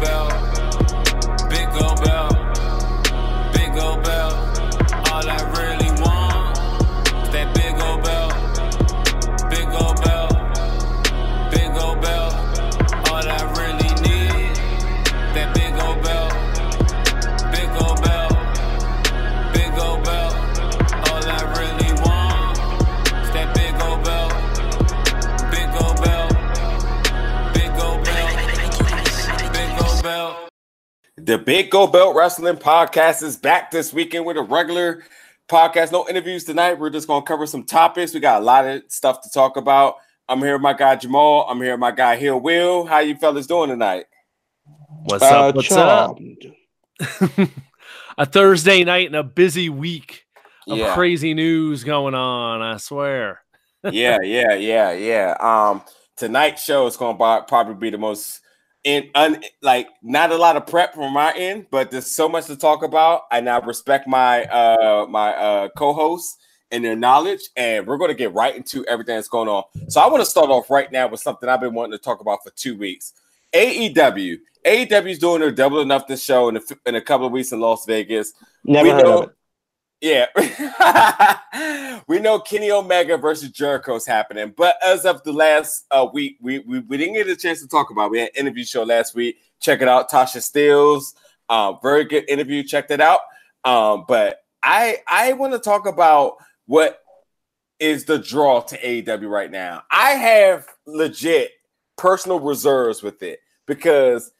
bell. The Big Go Belt Wrestling Podcast is back this weekend with a regular podcast. No interviews tonight. We're just going to cover some topics. We got a lot of stuff to talk about. I'm here with my guy Jamal. I'm here with my guy Hill Will. How you fellas doing tonight? What's up? Uh, What's up? a Thursday night and a busy week of yeah. crazy news going on. I swear. yeah, yeah, yeah, yeah. Um, tonight's show is going to probably be the most in un, like not a lot of prep from my end, but there's so much to talk about, and I respect my uh my uh co-hosts and their knowledge, and we're going to get right into everything that's going on. So I want to start off right now with something I've been wanting to talk about for two weeks. AEW, AEW is doing their double enough this show in a, in a couple of weeks in Las Vegas. Never we heard know, of it. Yeah, we know Kenny Omega versus Jericho is happening, but as of the last uh, week, we, we we didn't get a chance to talk about. It. We had an interview show last week. Check it out, Tasha Steelz. Uh, very good interview. Check that out. Um, but I I want to talk about what is the draw to AEW right now. I have legit personal reserves with it because,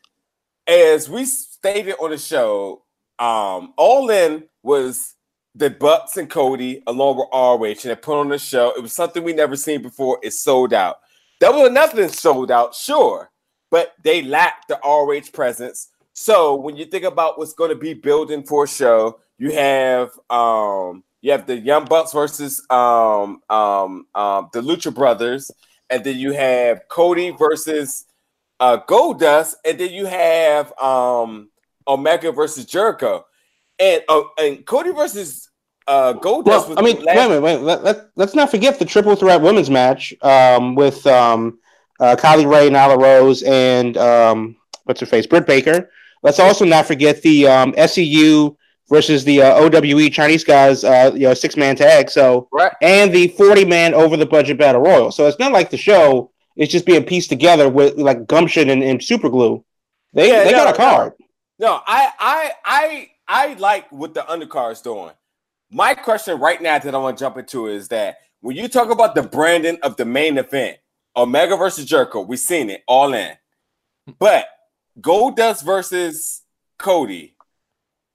as we stated on the show, um, All In was the Bucks and Cody along with ROH and they put on the show. It was something we never seen before. It sold out. Double or nothing sold out, sure, but they lacked the ROH presence. So when you think about what's going to be building for a show, you have um you have the Young Bucks versus um um um the Lucha Brothers, and then you have Cody versus uh Goldust, and then you have um Omega versus Jericho and uh, and Cody versus uh, Goldust. Well, I mean, wait a minute, wait. Let, let, let's not forget the triple threat women's match um, with um, uh, Kylie Rae, Nyla Rose, and um, what's her face, Britt Baker. Let's also not forget the um, SCU versus the uh, OWE Chinese guys, uh, you know, six man tag. So, right. and the forty man over the budget battle royal. So it's not like the show is just being pieced together with like gumption and, and super glue. They yeah, they no, got a card. No, no, I I I I like what the undercard's doing. My question right now that I want to jump into is that when you talk about the branding of the main event, Omega versus Jericho, we've seen it all in. But Goldust versus Cody,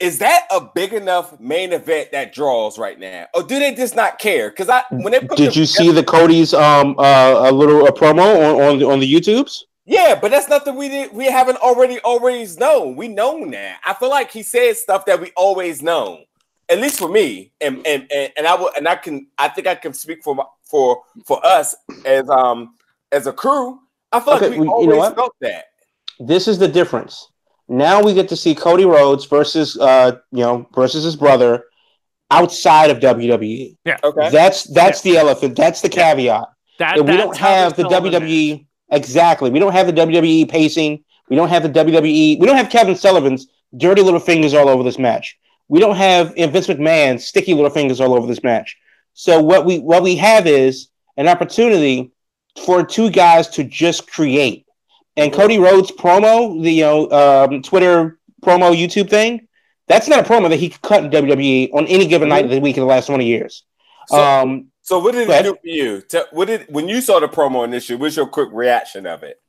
is that a big enough main event that draws right now, or do they just not care? Because I when they did you see the Cody's um uh, a little a promo on on the, on the YouTubes? Yeah, but that's nothing we did we haven't already always known. We know that. I feel like he said stuff that we always know. At least for me, and and and, and I will and I can I think I can speak for my, for for us as um as a crew. I feel okay, like we always you know felt that. This is the difference. Now we get to see Cody Rhodes versus uh you know versus his brother outside of WWE. Yeah. Okay. That's that's yeah. the elephant. That's the caveat. That, we don't have the WWE. Exactly. We don't have the WWE pacing. We don't have the WWE. We don't have Kevin Sullivan's dirty little fingers all over this match. We don't have Vince McMahon's sticky little fingers all over this match. So what we what we have is an opportunity for two guys to just create. And Cody Rhodes promo, the you know um, Twitter promo YouTube thing, that's not a promo that he could cut in WWE on any given night of the week in the last twenty years. So, um, so what did it do for you? what did when you saw the promo initially? What's your quick reaction of it?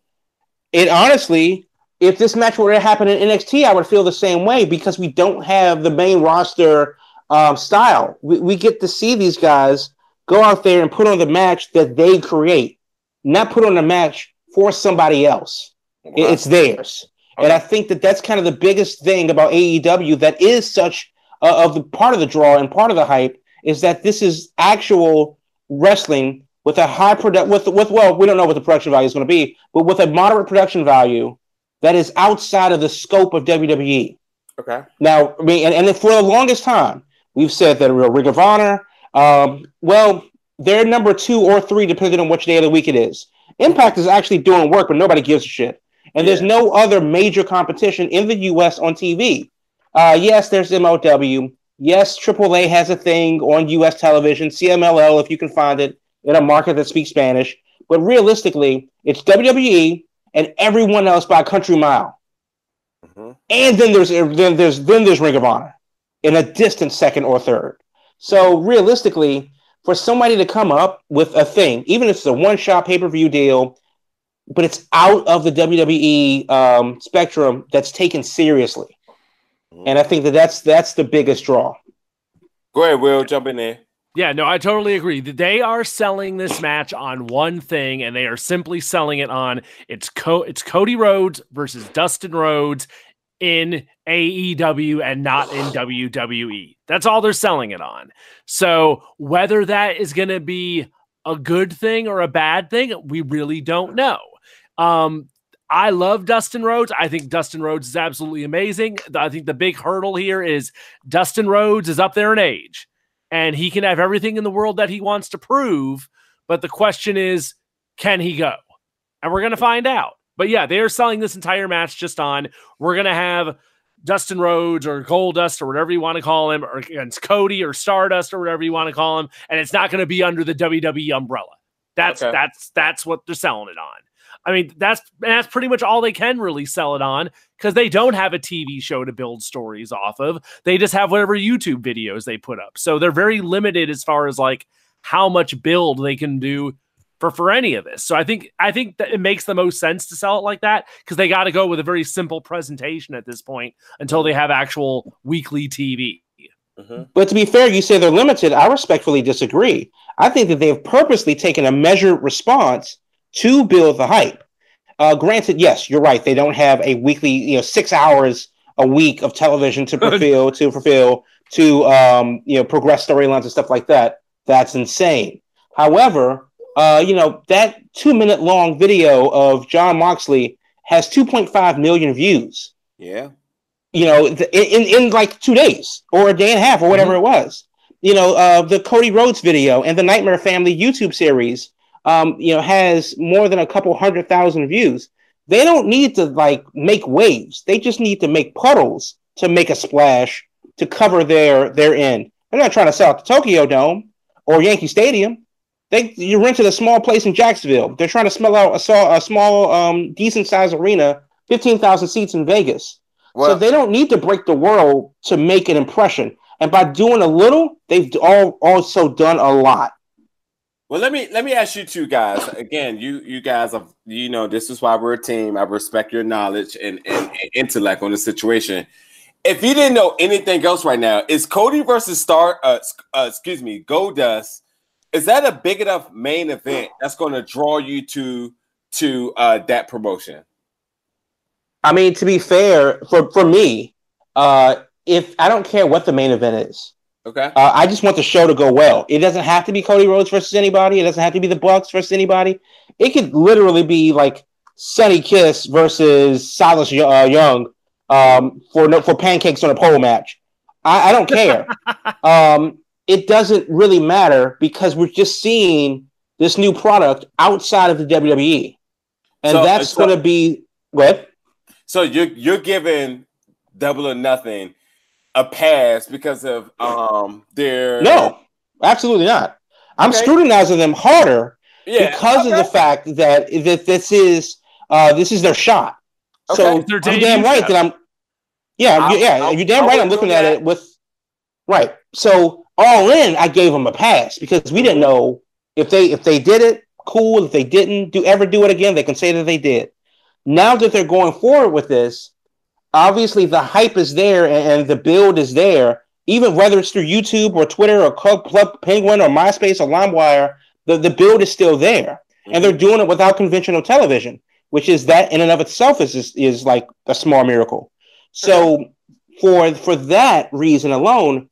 It honestly, if this match were to happen in NXT, I would feel the same way because we don't have the main roster um, style. We, we get to see these guys go out there and put on the match that they create, not put on a match for somebody else. Wow. It's theirs. Okay. And I think that that's kind of the biggest thing about AEW that is such uh, of the part of the draw and part of the hype is that this is actual wrestling with a high product with with well, we don't know what the production value is going to be, but with a moderate production value that is outside of the scope of WWE. Okay. Now, I mean, and, and for the longest time, we've said that real Ring of Honor, um, well, they're number two or three, depending on which day of the week it is. Impact is actually doing work, but nobody gives a shit. And yeah. there's no other major competition in the US on TV. Uh, yes, there's MLW. Yes, AAA has a thing on US television, CMLL, if you can find it in a market that speaks Spanish. But realistically, it's WWE and everyone else by a country mile. Mm-hmm. And then there's then there's then there's Ring of Honor in a distant second or third. So realistically, for somebody to come up with a thing, even if it's a one-shot pay-per-view deal, but it's out of the WWE um, spectrum that's taken seriously. And I think that that's that's the biggest draw. Go ahead, Will. Jump in there. Yeah, no, I totally agree. They are selling this match on one thing, and they are simply selling it on it's Co- it's Cody Rhodes versus Dustin Rhodes in AEW and not in WWE. That's all they're selling it on. So whether that is going to be a good thing or a bad thing, we really don't know. Um, I love Dustin Rhodes. I think Dustin Rhodes is absolutely amazing. I think the big hurdle here is Dustin Rhodes is up there in age and he can have everything in the world that he wants to prove. But the question is, can he go? And we're going to find out. But yeah, they are selling this entire match just on. We're going to have Dustin Rhodes or Goldust or whatever you want to call him, or against Cody or Stardust or whatever you want to call him, and it's not going to be under the WWE umbrella. That's okay. that's that's what they're selling it on. I mean, that's that's pretty much all they can really sell it on because they don't have a TV show to build stories off of. They just have whatever YouTube videos they put up. So they're very limited as far as like how much build they can do for for any of this. So I think I think that it makes the most sense to sell it like that because they got to go with a very simple presentation at this point until they have actual weekly TV. Mm-hmm. But to be fair, you say they're limited. I respectfully disagree. I think that they've purposely taken a measured response to build the hype. Uh, granted, yes, you're right. They don't have a weekly, you know, six hours a week of television to fulfill, to fulfill, to um, you know, progress storylines and stuff like that. That's insane. However, uh, you know, that two minute long video of Jon Moxley has 2.5 million views. Yeah. You know, in, in, in like two days or a day and a half or whatever mm-hmm. it was. You know, uh, the Cody Rhodes video and the Nightmare Family YouTube series um, you know, has more than a couple hundred thousand views. They don't need to like make waves. They just need to make puddles to make a splash to cover their their end. They're not trying to sell out the Tokyo Dome or Yankee Stadium. They you rented a small place in Jacksonville. They're trying to smell out a, a small, um, decent sized arena, fifteen thousand seats in Vegas. Well, so they don't need to break the world to make an impression. And by doing a little, they've all also done a lot. Well, let me let me ask you two guys again. You you guys have you know this is why we're a team. I respect your knowledge and, and, and intellect on the situation. If you didn't know anything else right now, is Cody versus Star? Uh, uh, excuse me, Goldust. Is that a big enough main event that's going to draw you to to uh, that promotion? I mean, to be fair, for for me, uh, if I don't care what the main event is, Okay. Uh, I just want the show to go well. It doesn't have to be Cody Rhodes versus anybody. It doesn't have to be the Bucks versus anybody. It could literally be like Sonny Kiss versus Silas uh, Young um, for no, for pancakes on a pole match. I, I don't care. um, it doesn't really matter because we're just seeing this new product outside of the WWE, and so, that's so, going to be what. So you're you're giving double or nothing a pass because of um their no, absolutely not. I'm okay. scrutinizing them harder yeah. because okay. of the fact that that this is uh this is their shot. Okay. So I'm damn right shot. that I'm yeah I'll, yeah I'll, you're damn I'll right I'm looking at it with right. So all in, I gave them a pass because we didn't know if they if they did it, cool. If they didn't do ever do it again, they can say that they did. Now that they're going forward with this, obviously the hype is there and the build is there. Even whether it's through YouTube or Twitter or Club, Penguin or MySpace or LimeWire, the, the build is still there. And they're mhm. doing it without conventional television, which is that in and of itself is, is, is like a small miracle. So for for that reason alone,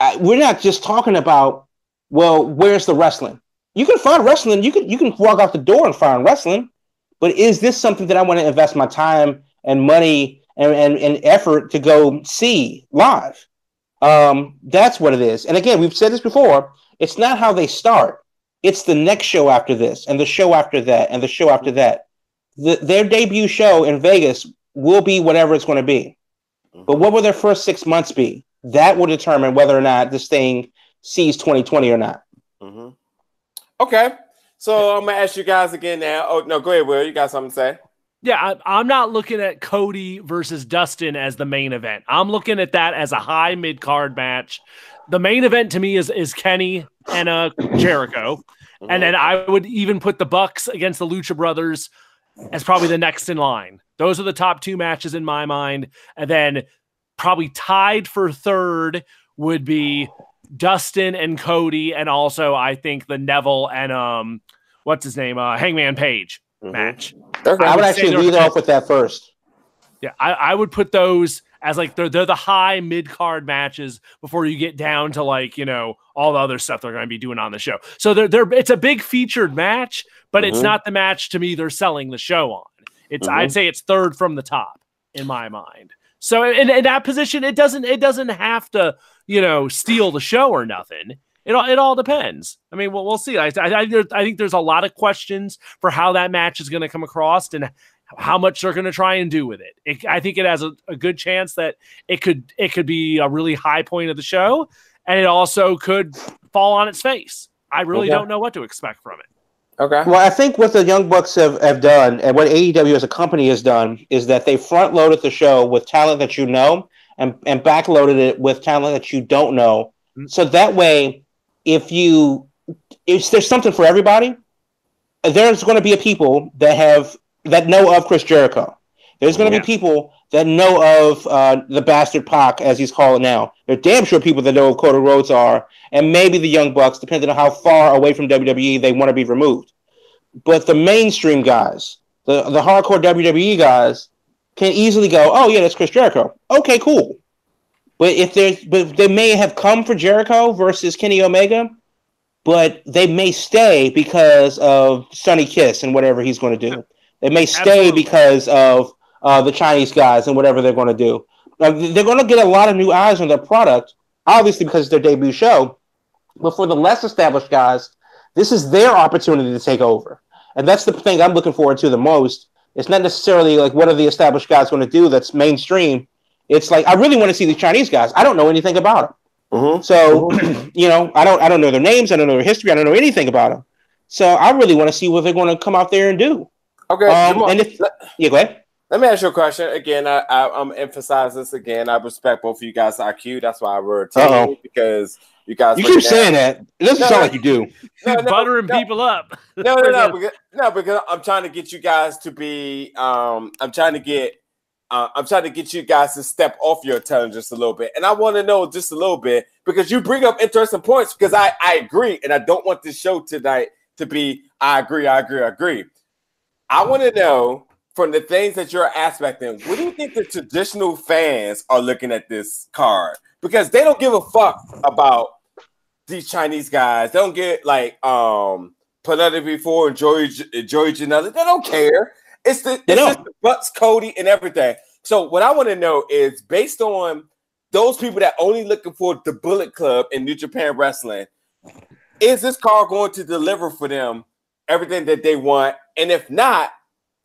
I, we're not just talking about well, where's the wrestling? You can find wrestling. You can you can walk out the door and find wrestling, but is this something that I want to invest my time and money and, and, and effort to go see live. Um, that's what it is. And again, we've said this before. It's not how they start. It's the next show after this, and the show after that, and the show after that. the, their debut show in Vegas will be whatever it's going to be. But what will their first six months be? That will determine whether or not this thing sees 2020 or not. Mm-hmm. Okay. So I'm gonna ask you guys again now. Oh no, go ahead, Will. You got something to say? Yeah, I, am not looking at Cody versus Dustin as the main event. I'm looking at that as a high mid card match. The main event to me is is Kenny and uh, Jericho, mm-hmm. and then I would even put the Bucks against the Lucha Brothers as probably the next in line. Those are the top two matches in my mind, and then probably tied for third would be Dustin and Cody, and also I think the Neville and um, what's his name, uh, Hangman Page mm-hmm. match. Okay. I, I would actually lead off with that first. Yeah, I, I would put those as like they're they're the high mid card matches before you get down to like you know all the other stuff they're going to be doing on the show. So they're they're it's a big featured match, but mm-hmm. it's not the match to me they're selling the show on. It's mm-hmm. I'd say it's third from the top in my mind. So in, in that position, it doesn't it doesn't have to you know steal the show or nothing. It all, it all depends. I mean, we'll, we'll see. I, I, I think there's a lot of questions for how that match is going to come across and how much they're going to try and do with it. it I think it has a, a, good chance that it could it could be a really high point of the show, and it also could fall on its face. I really okay. don't know what to expect from it. Okay. Well, I think what the Young Bucks have, have done and what AEW as a company has done is that they front loaded the show with talent that you know and, and back loaded it with talent that you don't know. Mm-hmm. So that way, if you if there's something for everybody, there's going to be a people that have that know of Chris Jericho. There's going to yeah. be people that know of uh, the bastard Pac, as he's called now. They're damn sure people that know who Cody Rhodes are, and maybe the Young Bucks, depending on how far away from WWE they want to be removed. But the mainstream guys, the, the hardcore WWE guys, can easily go, oh, yeah, that's Chris Jericho. Okay, cool. But if there's, but they may have come for Jericho versus Kenny Omega, but they may stay because of Sonny Kiss and whatever he's going to do. They may stay Absolutely. because of uh, the Chinese guys and whatever they're going to do. Now, they're going to get a lot of new eyes on their product, obviously because it's their debut show. But for the less established guys, this is their opportunity to take over. And that's the thing I'm looking forward to the most. It's not necessarily like what are the established guys going to do that's mainstream. It's like I really want to see the Chinese guys. I don't know anything about them. Mm-hmm. So, mm-hmm. you know, I don't I don't know their names, I don't know their history, I don't know anything about them. So I really want to see what they're going to come out there and do. Okay. Um, and if, yeah, go ahead. Let me ask you a question again. I, I am emphasize this again. I respect both of you guys' IQ. That's why I wrote it because you guys. You keep saying that. It doesn't no, sound like you do. No, no, buttering no, people up. no, no, no, because, no. Because I'm trying to get you guys to be. Um, I'm trying to get. Uh, I'm trying to get you guys to step off your tongue just a little bit, and I want to know just a little bit because you bring up interesting points. Because I I agree, and I don't want this show tonight to be I agree, I agree, I agree. I want to know from the things that you're aspecting, what do you think the traditional fans are looking at this card? Because they don't give a fuck about these Chinese guys. They don't get like um Penelope Ford and Joey Joey Janela. They don't care. It's the it's just the Bucks, Cody, and everything. So what I want to know is based on those people that only looking for the Bullet Club in New Japan Wrestling, is this card going to deliver for them everything that they want? And if not,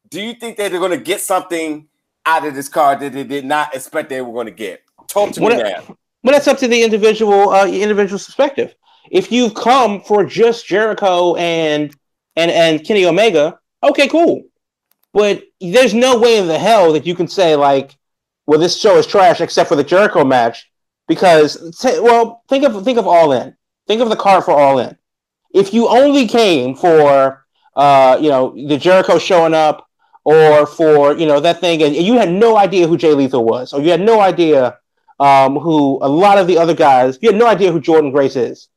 do you think that they're going to get something out of this card that they did not expect they were going to get? Talk to well, me that. Well, that's up to the individual uh, individual perspective. If you've come for just Jericho and and and Kenny Omega, okay, cool. But there's no way in the hell that you can say like, well, this show is trash except for the Jericho match because t- well, think of think of All In. Think of the card for All In. If you only came for uh, you know the Jericho showing up or for you know that thing, and you had no idea who Jay Lethal was, or you had no idea um, who a lot of the other guys, you had no idea who Jordynne Grace is.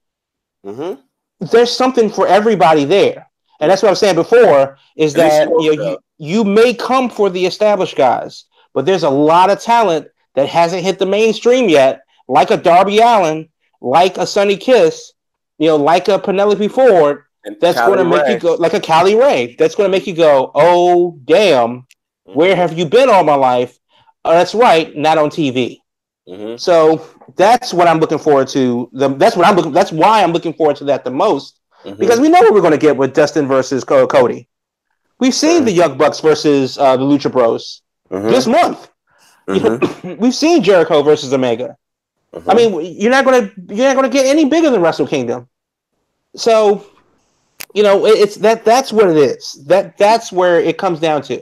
Mm-hmm. There's something for everybody there, and that's what I was saying before. Is that you, know, you you may come for the established guys, but there's a lot of talent that hasn't hit the mainstream yet, like a Darby Allin, like a Sonny Kiss, you know, like a Penelope Ford, and that's going to make you go like a Kylie Rae. That's going to make you go, oh damn, mm-hmm. where have you been all my life? Oh, that's right, not on TV. Mm-hmm. So that's what I'm looking forward to. The, that's what I'm looking. That's why I'm looking forward to that the most mm-hmm. because we know what we're going to get with Dustin versus Cody. We've seen the Young Bucks versus uh, the Lucha Bros Mhm. this month. Mhm. We've seen Jericho versus Omega. Mhm. I mean, you're not gonna you're not gonna get any bigger than Wrestle Kingdom. So, you know, it- it's that that's what it is. That that's where it comes down to.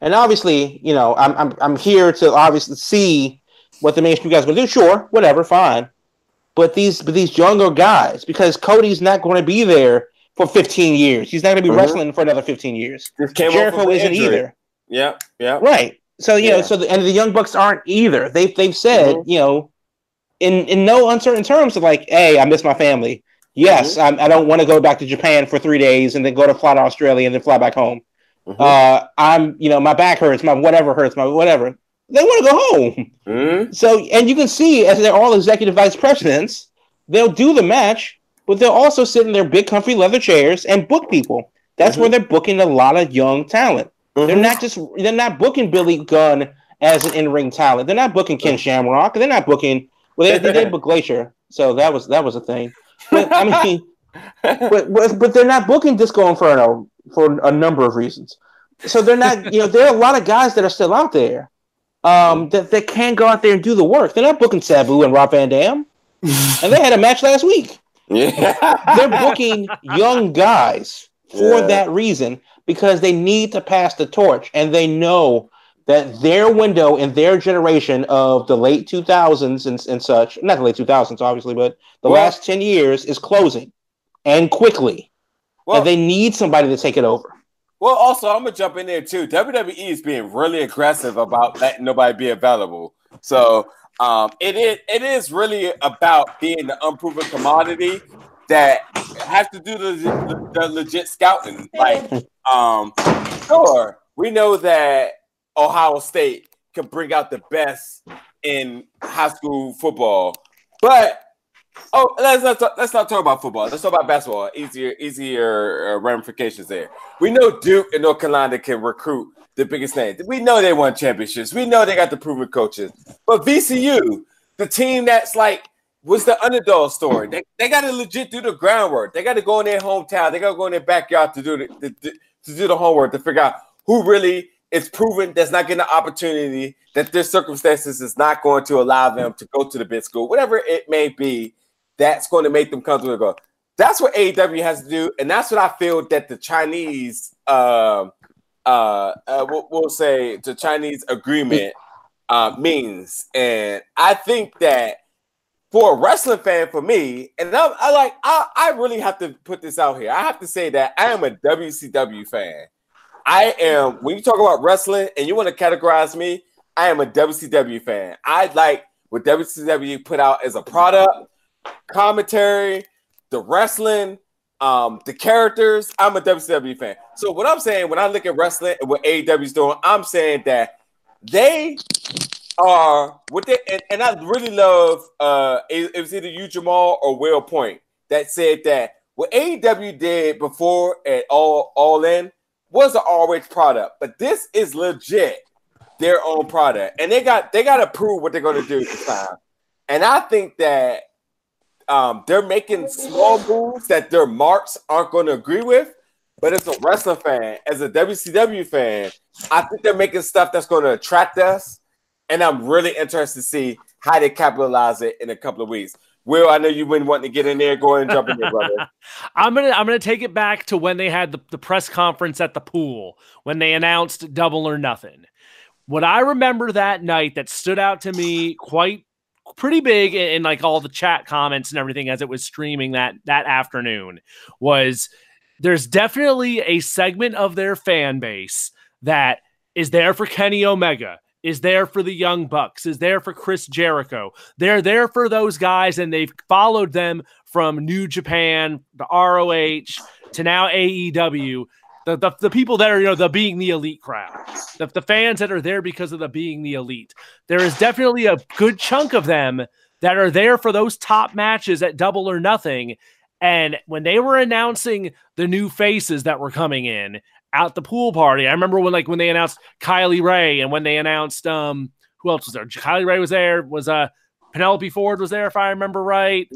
And obviously, you know, I'm I'm I'm here to obviously see what the mainstream guys will do. Sure, whatever, fine. But these but these younger guys, because Cody's not going to be there for 15 years. He's not going to be Mhm. wrestling for another 15 years. Jericho isn't injury. either. Yeah, yeah. Right. So you know, so the, and the young bucks aren't either. They've they've said, Mhm. you know, in in no uncertain terms of like, hey, I miss my family. Yes, Mm-hmm. I'm, I don't want to go back to Japan for three days and then go to fly to Australia and then fly back home. Mhm. Uh, I'm, you know, my back hurts, my whatever hurts, my whatever. They want to go home. Mhm. So, and you can see as they're all executive vice presidents, they'll do the match, but they'll also sit in their big comfy leather chairs and book people. That's where they're booking a lot of young talent. They're Mhm. not just they're not booking Billy Gunn as an in-ring talent. They're not booking Ken Shamrock. They're not booking well they, they did book Glacier, so that was that was a thing. But I mean, but, but but they're not booking Disco Inferno for a number of reasons. So they're not you know there are a lot of guys that are still out there um, that that can go out there and do the work. They're not booking Sabu and Rob Van Dam, and they had a match last week yeah. they're booking young guys for Yeah. that reason because they need to pass the torch and they know that their window in their generation of the late 2000s and, and such not the late 2000s obviously but the Well- last 10 years is closing and quickly well, and they need somebody to take it over well, also, I'm gonna jump in there too. WWE is being really aggressive about letting nobody be available. So um, it is it is really about being the unproven commodity that has to do the, the, the legit scouting. Like, um, sure, we know that Ohio State can bring out the best in high school football, but oh, let's not talk, let's not talk about football. Let's talk about basketball. Easier, easier uh, ramifications there. We know Duke and North Carolina can recruit the biggest names. We know they won championships. We know they got the proven coaches. But VCU, the team that's like was the underdog story. They, they got to legit do the groundwork. They got to go in their hometown. They got to go in their backyard to do the, the- to do the homework to figure out who really is proven that's not getting the opportunity that their circumstances is not going to allow them to go to the big school, whatever it may be. That's going to make them come to. That's what AEW has to do, and that's what I feel that the Chinese, um, uh, uh, we'll, we'll say the Chinese agreement uh, means, and I think that for a wrestling fan, for me, and I, I like, I, I really have to put this out here. I have to say that I am a WCW fan. I am when you talk about wrestling and you want to categorize me, I am a WCW fan. I like what WCW put out as a product, commentary, the wrestling, um, the characters. I'm a WCW fan. So what I'm saying when I look at wrestling and what AEW's doing, I'm saying that they are what they and, and I really love uh it, it was either you Jamal or Will Point that said that what AEW did before at all all in was an always product, but this is legit their own product, and they got they got to prove what they're going to do this time. And I think that um, they're making small moves that their marks aren't going to agree with. But as a wrestling fan, as a WCW fan, I think they're making stuff that's going to attract us, and I'm really interested to see how they capitalize it in a couple of weeks. Will, I know you've been wanting to get in there. Go ahead and jump in there, brother. I'm gonna I'm gonna take it back to when they had the, the press conference at the pool when they announced double or nothing. What I remember that night that stood out to me quite pretty big in, in like all the chat comments and everything as it was streaming that that afternoon was there's definitely a segment of their fan base that is there for Kenny Omega, is there for the Young Bucks, is there for Chris Jericho. They're there for those guys, and they've followed them from New Japan, the ROH, to now AEW. The, the, the people that are, you know, the being the elite crowd, the, the fans that are there because of the being the elite. There is definitely a good chunk of them that are there for those top matches at double or nothing. And when they were announcing the new faces that were coming in at the pool party, I remember when like when they announced Kylie Rae and when they announced um who else was there? Kylie Rae was there, was uh Penelope Ford was there if I remember right.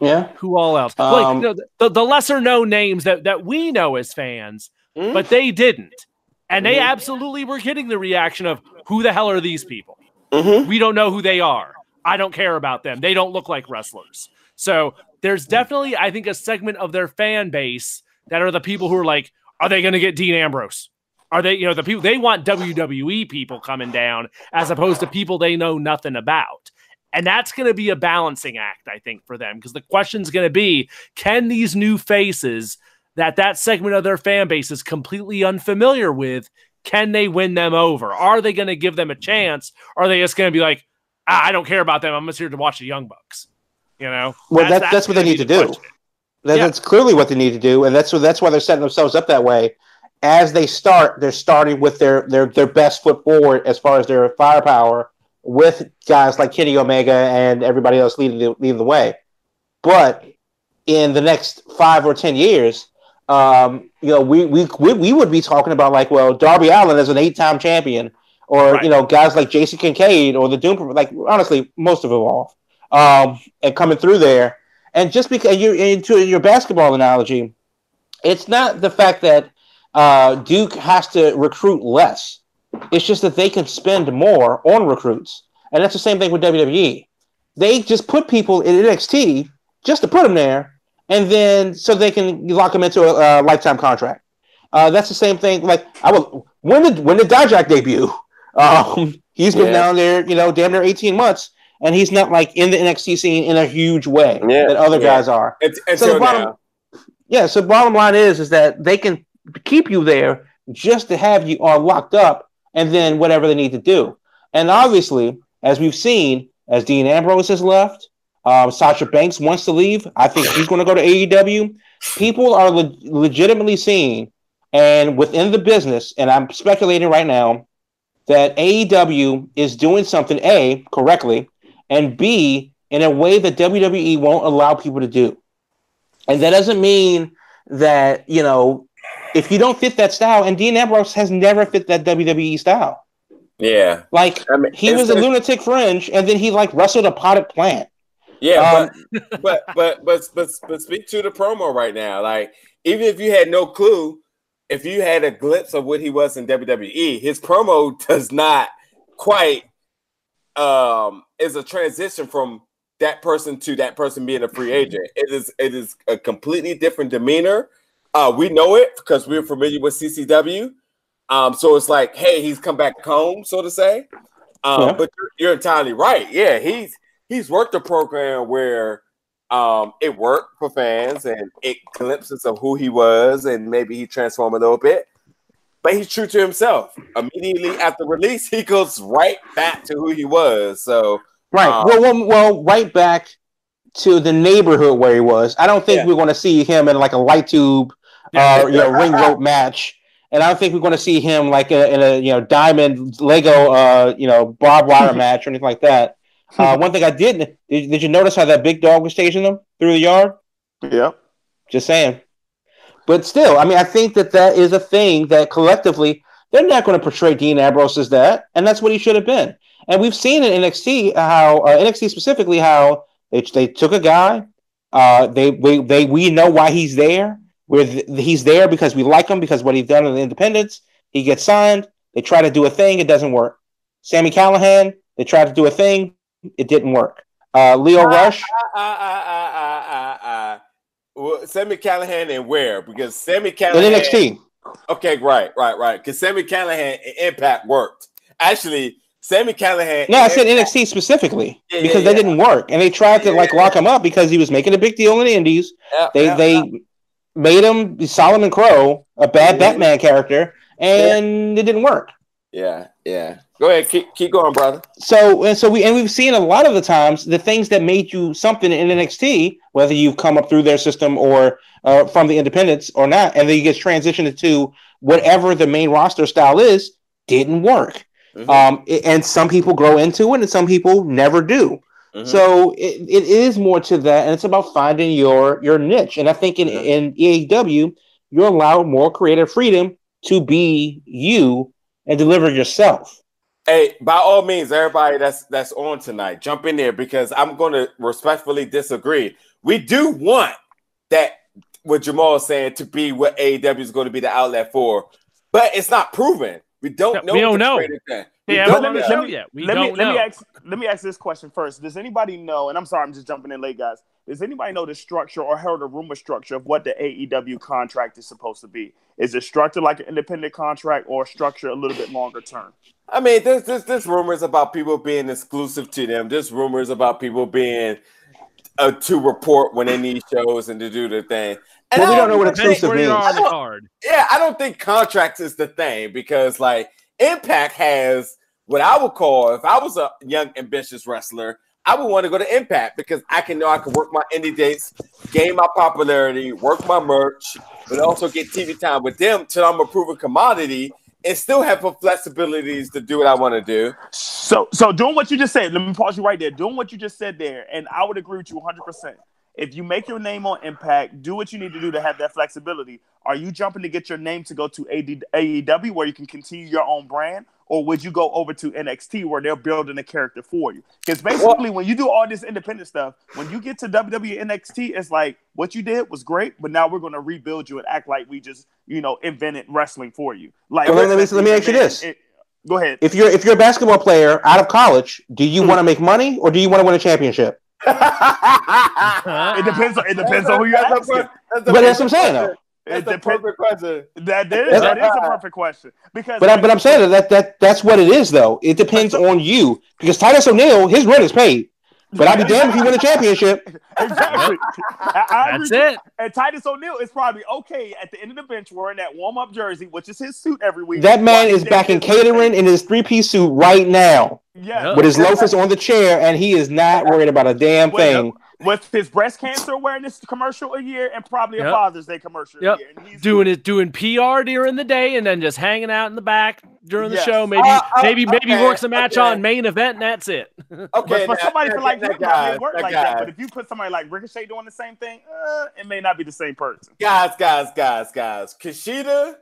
yeah Who all else? like Um, you know, the, the lesser known names that that we know as fans. Mm-hmm. but they didn't. And they mm-hmm. absolutely were getting the reaction of who the hell are these people? Mm-hmm. We don't know who they are. I don't care about them. They don't look like wrestlers. So there's definitely, I think, a segment of their fan base that are the people who are like, are they going to get Dean Ambrose? Are they, you know, the people they want WWE people coming down as opposed to people they know nothing about. And that's going to be a balancing act, I think, for them because the question's going to be can these new faces that that segment of their fan base is completely unfamiliar with, can they win them over? Are they going to give them a chance? Are they just going to be like, ah, I don't care about them. I'm just here to watch the Young Bucks? You know? Well, that's, that's, that's what they need to do. Yeah. That's clearly what they need to do, and that's that's why they're setting themselves up that way. As they start, they're starting with their their their best foot forward as far as their firepower, with guys like Kenny Omega and everybody else leading the, leading the way. But in the next five or ten years, um, you know, we, we we we would be talking about like, well, Darby Allin as an eight-time champion, or right. you know, guys like Jason Kincaid or the Doom. Like honestly, most of them off, um, and coming through there and just because you into your basketball analogy, it's not the fact that uh, Duke has to recruit less. It's just that they can spend more on recruits, and that's the same thing with WWE. They just put people in NXT just to put them there, and then so they can lock them into a, a lifetime contract. Uh, that's the same thing. Like I will when did when did Dijak debut? Um, he's been yeah. down there, you know, damn near eighteen months and he's not like in the NXT scene in a huge way yeah, that other yeah. guys are. It's, it's so the bottom, yeah. So bottom line is is that they can keep you there just to have you all locked up, and then whatever they need to do. And obviously, as we've seen, as Dean Ambrose has left, um, Sasha Banks wants to leave. I think she's going to go to AEW. People are le- legitimately seeing, and within the business, and I'm speculating right now that AEW is doing something a correctly and B, in a way that WWE won't allow people to do. And that doesn't mean that, you know, if you don't fit that style, and Dean Ambrose has never fit that WWE style. Yeah. Like I mean, he was a lunatic fringe and then he like wrestled a potted plant. Yeah, um, but, but but but but but speak to the promo right now. Like, even if you had no clue, if you had a glimpse of what he was in WWE, his promo does not quite um is a transition from that person to that person being a free agent. It is it is a completely different demeanor. Uh, we know it because we're familiar with CZW. Um, so it's like, hey, he's come back home, so to say. Um, yeah. but you're, you're, entirely right. Yeah, he's he's worked a program where um it worked for fans and it glimpses of who he was, and maybe he transformed a little bit but he's true to himself. Immediately after release, he goes right back to who he was. So right, um, well, well, well, right back to the neighborhood where he was. I don't think yeah. we're going to see him in like a light tube, uh, you know, ring rope match. And I don't think we're going to see him like a, in a you know diamond Lego uh you know barbed wire match or anything like that. Uh, one thing I did, did did you notice how that big dog was chasing them through the yard? Yeah. Just saying. But still, I mean, I think that that is a thing that collectively they're not going to portray Dean Ambrose as that, and that's what he should have been. And we've seen in NXT how uh, NXT specifically how they, they took a guy. Uh, they we they we know why he's there. Where he's there because we like him because what he's done in the independents. He gets signed. They try to do a thing. It doesn't work. Sami Callihan, They try to do a thing. It didn't work. Uh, Lio ah, Rush. Ah, ah, well, Sami Callihan and where? Because Sami Callihan. in NXT. Okay, right, right, right. Because Sami Callihan Impact worked. Actually, Sami Callihan. No, I said NXT specifically yeah, because yeah, they yeah. didn't work, and they tried to like lock him up because he was making a big deal in the Indies. they they made him Solomon Crowe, a bad mm-hmm. Batman character, and it didn't work. Yeah, yeah. Go ahead, keep keep going, brother. So and so we and we've seen a lot of the times the things that made you something in NXT, whether you've come up through their system or uh, from the independents or not, and then you get transitioned to whatever the main roster style is, didn't work. Mm-hmm. Um, and some people grow into it, and some people never do. Mm-hmm. So it, it is more to that, and it's about finding your your niche. And I think in mm-hmm. in AEW, you're allowed more creative freedom to be you and deliver yourself. Hey, by all means, everybody that's that's on tonight, jump in there because I'm going to respectfully disagree. We do want that what Jamal is saying to be what AEW is going to be the outlet for, but it's not proven. We don't know. We don't know. We Yeah, don't let me- know. let me- We let don't me let me ask let me ask this question first. Does anybody know? And I'm sorry, I'm just jumping in late, guys. Does anybody know the structure or heard a rumor structure of what the AEW contract is supposed to be? Is it structured like an independent contract or structured a little bit longer term? I mean, there's, there's there's rumors about people being exclusive to them. There's rumors about people being uh, to report when they need shows and to do their thing. And Well, we don't know what even think- exclusive Where means. are on the card. Yeah, I don't think contracts is the thing because like Impact has what I would call if I was a young ambitious wrestler, I would want to go to Impact because I can know I can work my indie dates, gain my popularity, work my merch, but also get TV time with them till I'm a proven commodity and still have the flexibilities to do what I want to do. So, so doing what you just said, let me pause you right there. Doing what you just said there, and I would agree with you 100. percent If you make your name on Impact, do what you need to do to have that flexibility. Are you jumping to get your name to go to AD, AEW where you can continue your own brand, or would you go over to NXT where they're building a character for you? Because basically, when you do all this independent stuff, when you get to WWE NXT, it's like what you did was great, but now we're going to rebuild you and act like we just you know invented wrestling for you. Like, Well, let me- let me ask you this. It- Go ahead. If you're if you're a basketball player out of college, do you hmm. want to make money or do you want to win a championship? It depends. On, it depends on who you're That's a that's a But that's what I'm perfect saying, question. though. That's It a depends- perfect question. That that is, that is a perfect question because But I, but I'm saying that, that that that's what it is though. It depends on you because Titus O'Neil, his rent is paid. But I'd be damned if he win a championship. exactly. I, I That's agree. it. And Titus O'Neil is probably okay at the end of the bench wearing that warm up jersey, which is his suit every week. That man is back in catering in his three piece suit right now Yeah, with his loafers on the chair, and he is not worried about a damn thing. With his breast cancer awareness commercial a year and probably a Yep. Father's Day commercial Yep. a year. And he's Doing it, doing PR during the day, and then just hanging out in the back during the Yes. show. Maybe, Uh, uh, maybe, maybe works a match okay. on main event, and that's it. Okay, But for now- somebody that- for like that him, guy- it work that like guy. that. But if you put somebody like Ricochet doing the same thing, uh, it may not be the same person. guys, guys, guys, guys. Kushida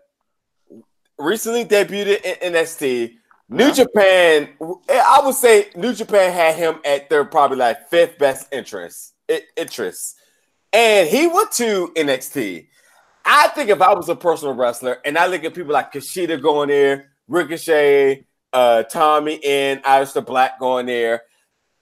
recently debuted in NXT. New Yeah. Japan, I would say New Japan had him at their probably like fifth best interest. Interest, and he went to NXT. I think if I was a personal wrestler and I look at people like Kushida going there, Ricochet, uh, Tommy, and Aleister Black going there,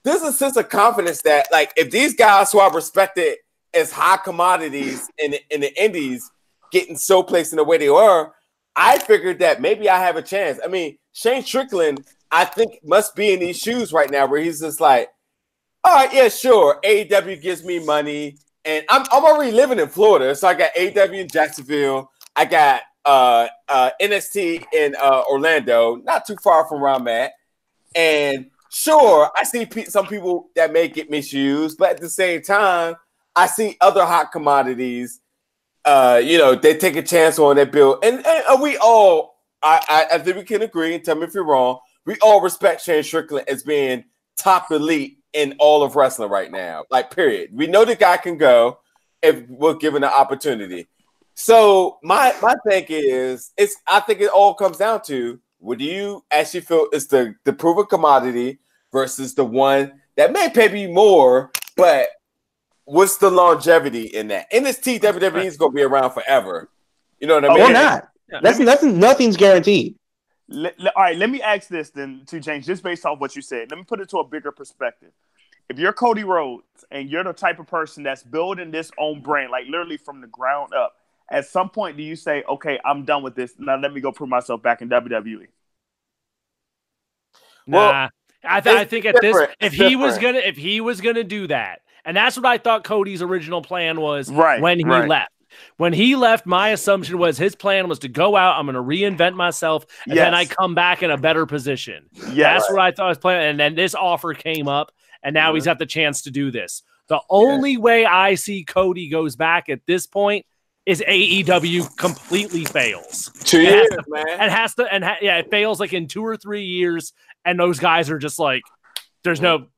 there's a sense of confidence that like if these guys who are respected as high commodities in the, in the indies getting so placed in the way they are, I figured that maybe I have a chance. I mean, Shane Strickland, I think must be in these shoes right now where he's just like, all right, yeah, sure. AEW gives me money, and I'm, I'm already living in Florida, so I got AEW in Jacksonville. I got uh, uh, NXT in uh, Orlando, not too far from where I'm at. And sure, I see pe- some people that may get misused, but at the same time, I see other hot commodities. Uh, you know, they take a chance on that bill, and, and, we all, I, I, I think we can agree. And tell me if you're wrong. We all respect Shane Strickland as being top elite in all of wrestling right now. Like, period. We know the guy can go if we're given the opportunity. So my my thing is, it's I think it all comes down to what do you actually feel is the the proven commodity versus the one that may pay you more, but what's the longevity in that? NXT WWE is going to be around forever. You know what I oh, mean? Or not. Yeah. That's nothing. Nothing's guaranteed. Let- let- all right, let me ask this then to change just based off what you said. Let me put it to a bigger perspective. If you're Cody Rhodes and you're the type of person that's building this own brand, like literally from the ground up, at some point do you say, "Okay, I'm done with this. Now let me go prove myself back in E"? WWE"? Well, I, th- I think at this, if It's he was gonna, if he was gonna do that, and that's what I thought Cody's original plan was Right, when he right. left. When he left, my assumption was his plan was to go out. I'm going to reinvent myself, and then I come back in a better position. Yes. That's what I thought was plan. And then this offer came up, and now he's Mm-hmm. got the chance to do this. The only way I see Cody goes back at this point is AEW completely fails. two It years, to- man. and has to and ha- yeah, it fails like in two or three years, and those guys are just like, there's no.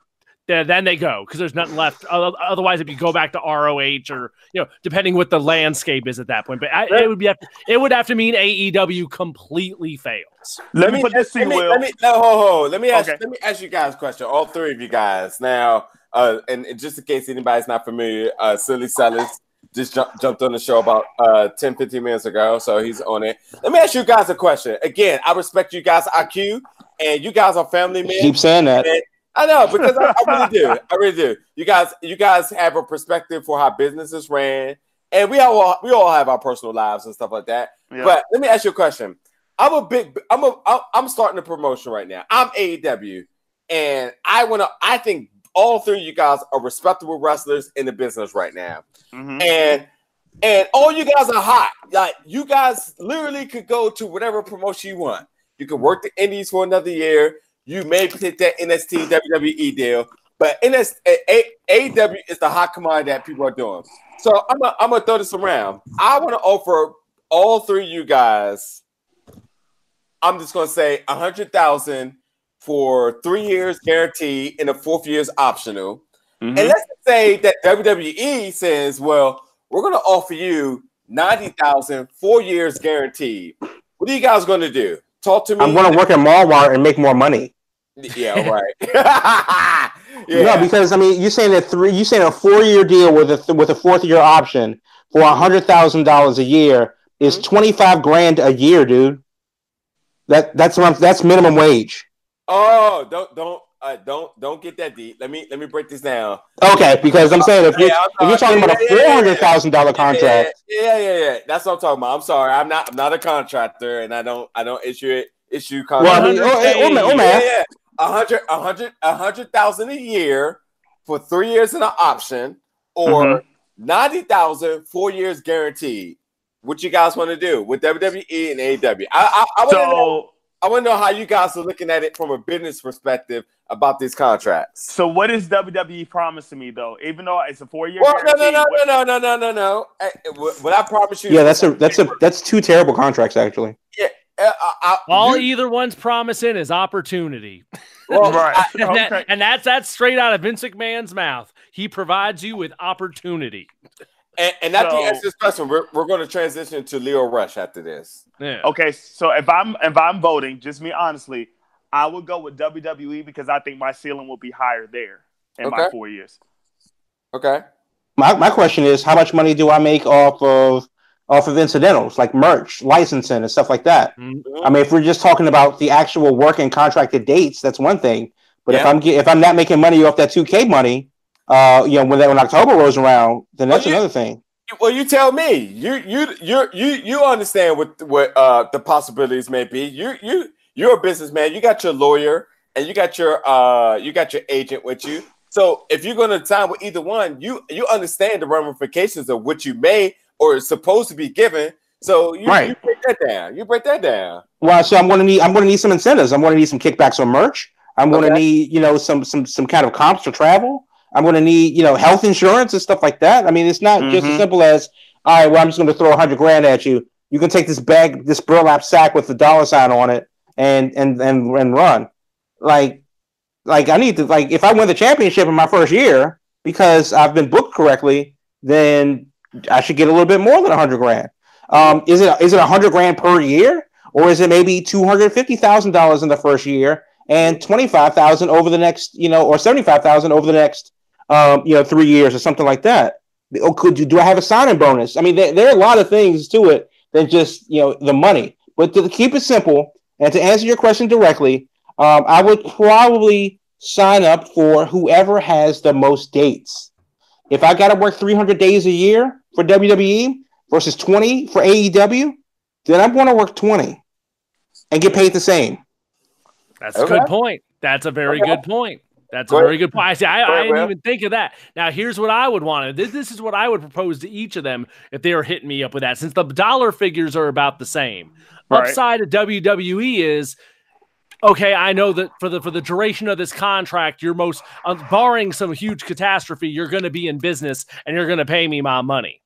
Then then they go because there's nothing left. Otherwise, if you go back to ROH or you know, depending what the landscape is at that point, but I, it would be it would have to mean AEW completely fails. Let, me put this to let you, me, Will. let me no, ho, ho. Let me ask. Okay. Let me ask you guys a question. All three of you guys. Now, uh, and, and just in case anybody's not familiar, uh, Silly Sellers just jumped jumped on the show about uh 10, 15 minutes ago, so he's on it. Let me ask you guys a question. Again, I respect you guys' IQ, and you guys are family men. Keep saying that. And I know because I, I really do. I really do. You guys, you guys have a perspective for how businesses ran, and we all we all have our personal lives and stuff like that. Yeah. But let me ask you a question. I'm a big. I'm a. I'm- starting a promotion right now. I'm AEW, and I want to. I think all three of you guys are respectable wrestlers in the business right now, Mhm. and and all you guys are hot. Like you guys literally could go to whatever promotion you want. You could work the Indies for another year. You may take that NXT WWE deal, but NXT A- AEW is the hot commodity that people are doing. So I'm gonna I'm gonna throw this around. I want to offer all three of you guys. I'm just gonna say a hundred thousand for three years guaranteed, and the fourth year is optional. Mhm. And let's say that WWE says, well, we're going to offer you ninety thousand, four years guaranteed. What are you guys going to do? Talk to me. I'm going to work at Walmart and make more money. Yeah, right. yeah. No, because I mean, you're saying that three, you're saying a four year deal with a with a fourth year option for a hundred thousand dollars a year is Mhm. twenty five grand a year, dude. That that's what I'm, that's minimum wage. oh, don't don't uh, don't don't get that deep. Let me let me break this down. Okay, because I'm saying if you're, Yeah, I'm if you're sorry. talking about a Yeah, yeah, four yeah, hundred thousand dollar contract, Yeah, yeah, yeah, yeah. That's what I'm talking about. I'm sorry. I'm not I'm not a contractor, and I don't I don't issue it issue well, contracts. I mean, oh, oh, oh, oh, yeah, yeah. A hundred, a hundred, a hundred thousand a year for three years in an option, or Mhm. ninety thousand four years guaranteed. What you guys want to do with WWE and AEW? I, I, I want to know. So, I want to know how you guys are looking at it from a business perspective about these contracts. so what is WWE promising me though? Even though it's a four year Well, no, guarantee, no, no, what- no, no, no, no, no. What what I promise you? yeah, that's a that's a that's two terrible contracts actually. I, I, All you- either one's promising is opportunity. well, Right. I- And, that- Okay. and that's that's straight out of Vince McMahon's mouth. He provides you with opportunity. And, and after you So- answer this question, we're, we're going to transition to Lio Rush after this. Yeah. Okay, so if I'm if I'm voting, just me honestly, I would go with WWE because I think my ceiling will be higher there in my four years. Okay. My my question is, how much money do I make off of off of incidentals like merch, licensing, and stuff like that? Mm, I mean, if we're just talking about the actual work and contracted dates, that's one thing. But if I'm get, if I'm not making money off that two K money, uh, you know, when that when October rolls around, then that's Well, you- another thing. Well, you tell me. You you you you you understand what what uh the possibilities may be. You you you're a businessman. You got your lawyer and you got your uh you got your agent with you. So if you're going to sign with either one, you you understand the ramifications of what you may or is supposed to be given. So you, Right. you break that down. You break that down. Well, so I'm going to need I'm going to need some incentives. I'm going to need some kickbacks on merch. I'm going to Okay. need you know some some some kind of comps for travel. I'm going to need you know health insurance and stuff like that. I mean, it's not just as Mhm. simple as all right. Well, I'm just going to throw a hundred grand at you. You can take this bag, this burlap sack with the dollar sign on it, and and and and run. Like, like I need to like if I win the championship in my first year because I've been booked correctly, then I should get a little bit more than a hundred grand. Um, is it is it a hundred grand per year, or is it maybe two hundred fifty thousand dollars in the first year and twenty five thousand over the next, you know, or seventy five thousand over the next, um, you know, three years or something like that? Oh, could do I have a signing bonus? I mean, there, there are a lot of things to it than just you know the money. But to keep it simple and to answer your question directly, um, I would probably sign up for whoever has the most dates. If I got to work 300 days a year for WWE versus 20 for AEW, then I'm going to work 20 and get paid the same. That's a good point. That's a very Okay. good point. That's Go a very good point. I see. I, I didn't even think of that. Now, here's what I would want. This, this is what I would propose to each of them if they were hitting me up with that. Since the dollar figures are about the same, Right. upside of WWE is okay. I know that for the for the duration of this contract, you're most uh, barring some huge catastrophe, you're going to be in business and you're going to pay me my money.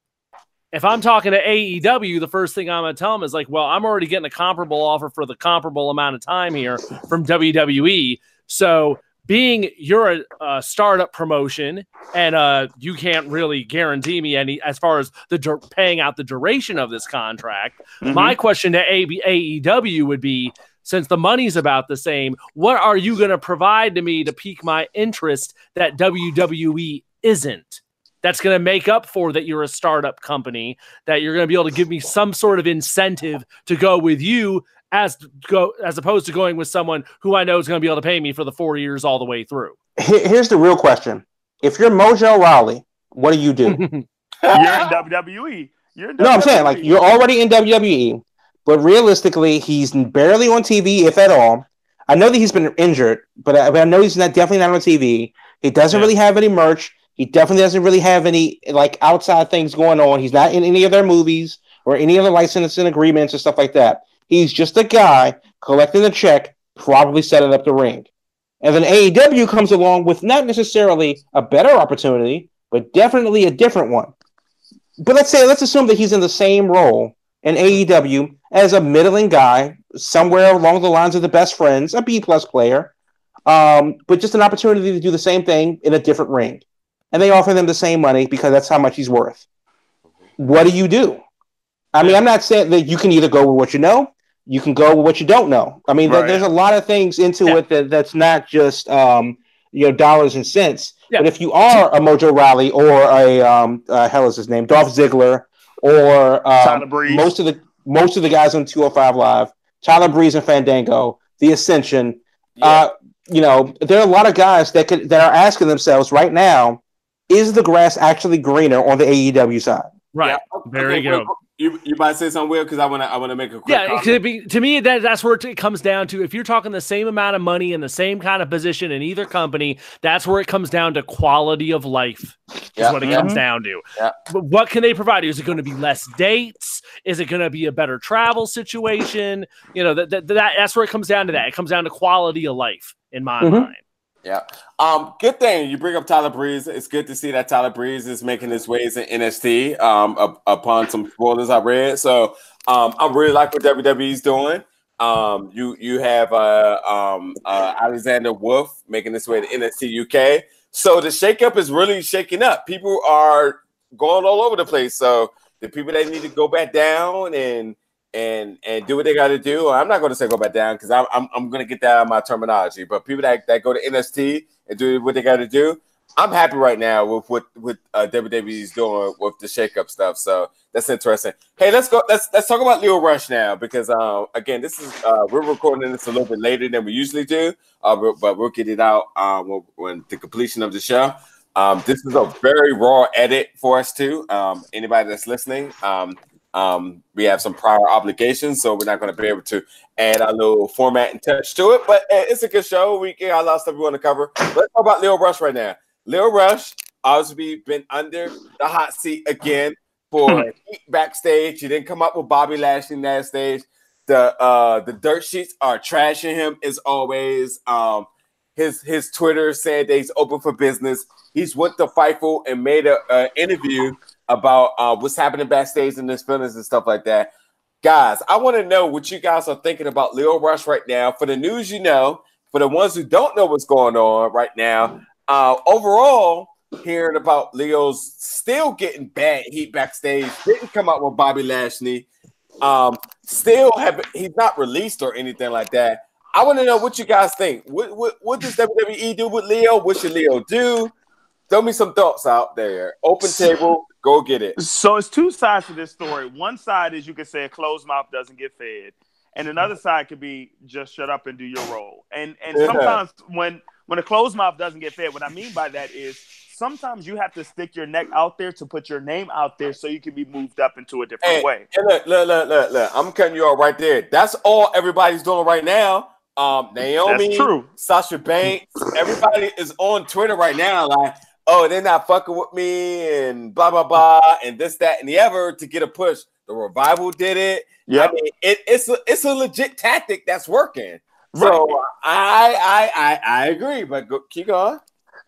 If I'm talking to AEW, the first thing I'm going to tell them is like, well, I'm already getting a comparable offer for the comparable amount of time here from WWE. So, being you're a, a startup promotion and uh, you can't really guarantee me any as far as the dur- paying out the duration of this contract. Mhm. My question to AB- AEW would be since the money's about the same, what are you going to provide to me to pique my interest that WWE isn't? that's going to make up for that you're a startup company, that you're going to be able to give me some sort of incentive to go with you as go as opposed to going with someone who I know is going to be able to pay me for the four years all the way through. Here's the real question: If you're Mojo Rawley, what do you do? you're in WWE. You're in WWE. No, I'm saying like you're already in WWE, but realistically, he's barely on TV, if at all. I know that he's been injured, but I, but I know he's not definitely not on TV. He doesn't yeah. really have any merch. He definitely doesn't really have any like outside things going on. He's not in any of their movies or any other licensing agreements and stuff like that. He's just a guy collecting a check, probably setting up the ring. And then AEW comes along with not necessarily a better opportunity, but definitely a different one. But let's say, let's assume that he's in the same role in AEW as a middling guy, somewhere along the lines of the best friends, a B plus player, um, but just an opportunity to do the same thing in a different ring. And they offer them the same money because that's how much he's worth. What do you do? I mean, I'm not saying that you can either go with what you know, you can go with what you don't know. I mean, right. there's a lot of things into yeah. it that, that's not just um, you know dollars and cents. Yeah. But if you are a Mojo Rawley or a um, uh, hell is his name, Dolph Ziggler, or um, most of the most of the guys on 205 Live, Tyler Breeze and Fandango, The Ascension, yeah. uh, you know, there are a lot of guys that could that are asking themselves right now, is the grass actually greener on the AEW side? Right. Yeah. There you go. You you might say something weird because I want to I want to make a quick yeah. To, be, to me, that that's where it comes down to. If you're talking the same amount of money in the same kind of position in either company, that's where it comes down to quality of life. Is yeah. what it comes down to. Yeah. But what can they provide? Is it going to be less dates? Is it going to be a better travel situation? You know that, that, that that's where it comes down to. That it comes down to quality of life in my mm-hmm. mind. Yeah. Um, good thing you bring up Tyler Breeze. It's good to see that Tyler Breeze is making his ways in NXT um, up, upon some spoilers I read. So um, I really like what WWE's doing. Um, you you have uh, um, uh, Alexander Wolfe making his way to NXT UK. So the shakeup is really shaking up. People are going all over the place. So the people that need to go back down and and and do what they got to do. I'm not going to say go back down because I'm, I'm, I'm going to get that out of my terminology. But people that, that go to NXT and do what they got to do, I'm happy right now with what with uh, WWE's doing with the shakeup stuff. So that's interesting. Hey, let's go. Let's let's talk about Lio Rush now because uh, again, this is uh, we're recording this a little bit later than we usually do, uh, but we'll get it out um, when, when the completion of the show. Um, this is a very raw edit for us too. Um, anybody that's listening, um, um, we have some prior obligations, so we're not going to be able to add a little format and touch to it. But eh, it's a good show. We got a lot of stuff we want to cover. Let's talk about Lio Rush right now. Lio Rush obviously been under the hot seat again for backstage. He didn't come up with Bobby Lashley that stage. The uh, the dirt sheets are trashing him as always. Um, his his Twitter said that he's open for business. He's went to Fightful and made an interview about uh, what's happening backstage in this feelings and stuff like that. Guys, I want to know what you guys are thinking about Lio Rush right now. For the news, you know, for the ones who don't know what's going on right now, uh, overall, hearing about Lio's still getting bad heat backstage, didn't come out with Bobby Lashley, um, still have he's not released or anything like that. I want to know what you guys think. What, what, what does WWE do with Lio? What should Lio do? Throw me some thoughts out there. Open table, go get it. So it's two sides to this story. One side is you could say a closed mouth doesn't get fed, and another side could be just shut up and do your role. And and yeah. sometimes when when a closed mouth doesn't get fed, what I mean by that is sometimes you have to stick your neck out there to put your name out there so you can be moved up into a different hey, way. Hey, look, look, look, look, look. I'm cutting you off right there. That's all everybody's doing right now. Um, Naomi, Sasha Banks, everybody is on Twitter right now. Like, oh, they're not fucking with me and blah blah blah and this that and the other to get a push. The revival did it. Yeah, I mean, it, it's a it's a legit tactic that's working. Right. So I I I I agree, but go, keep going.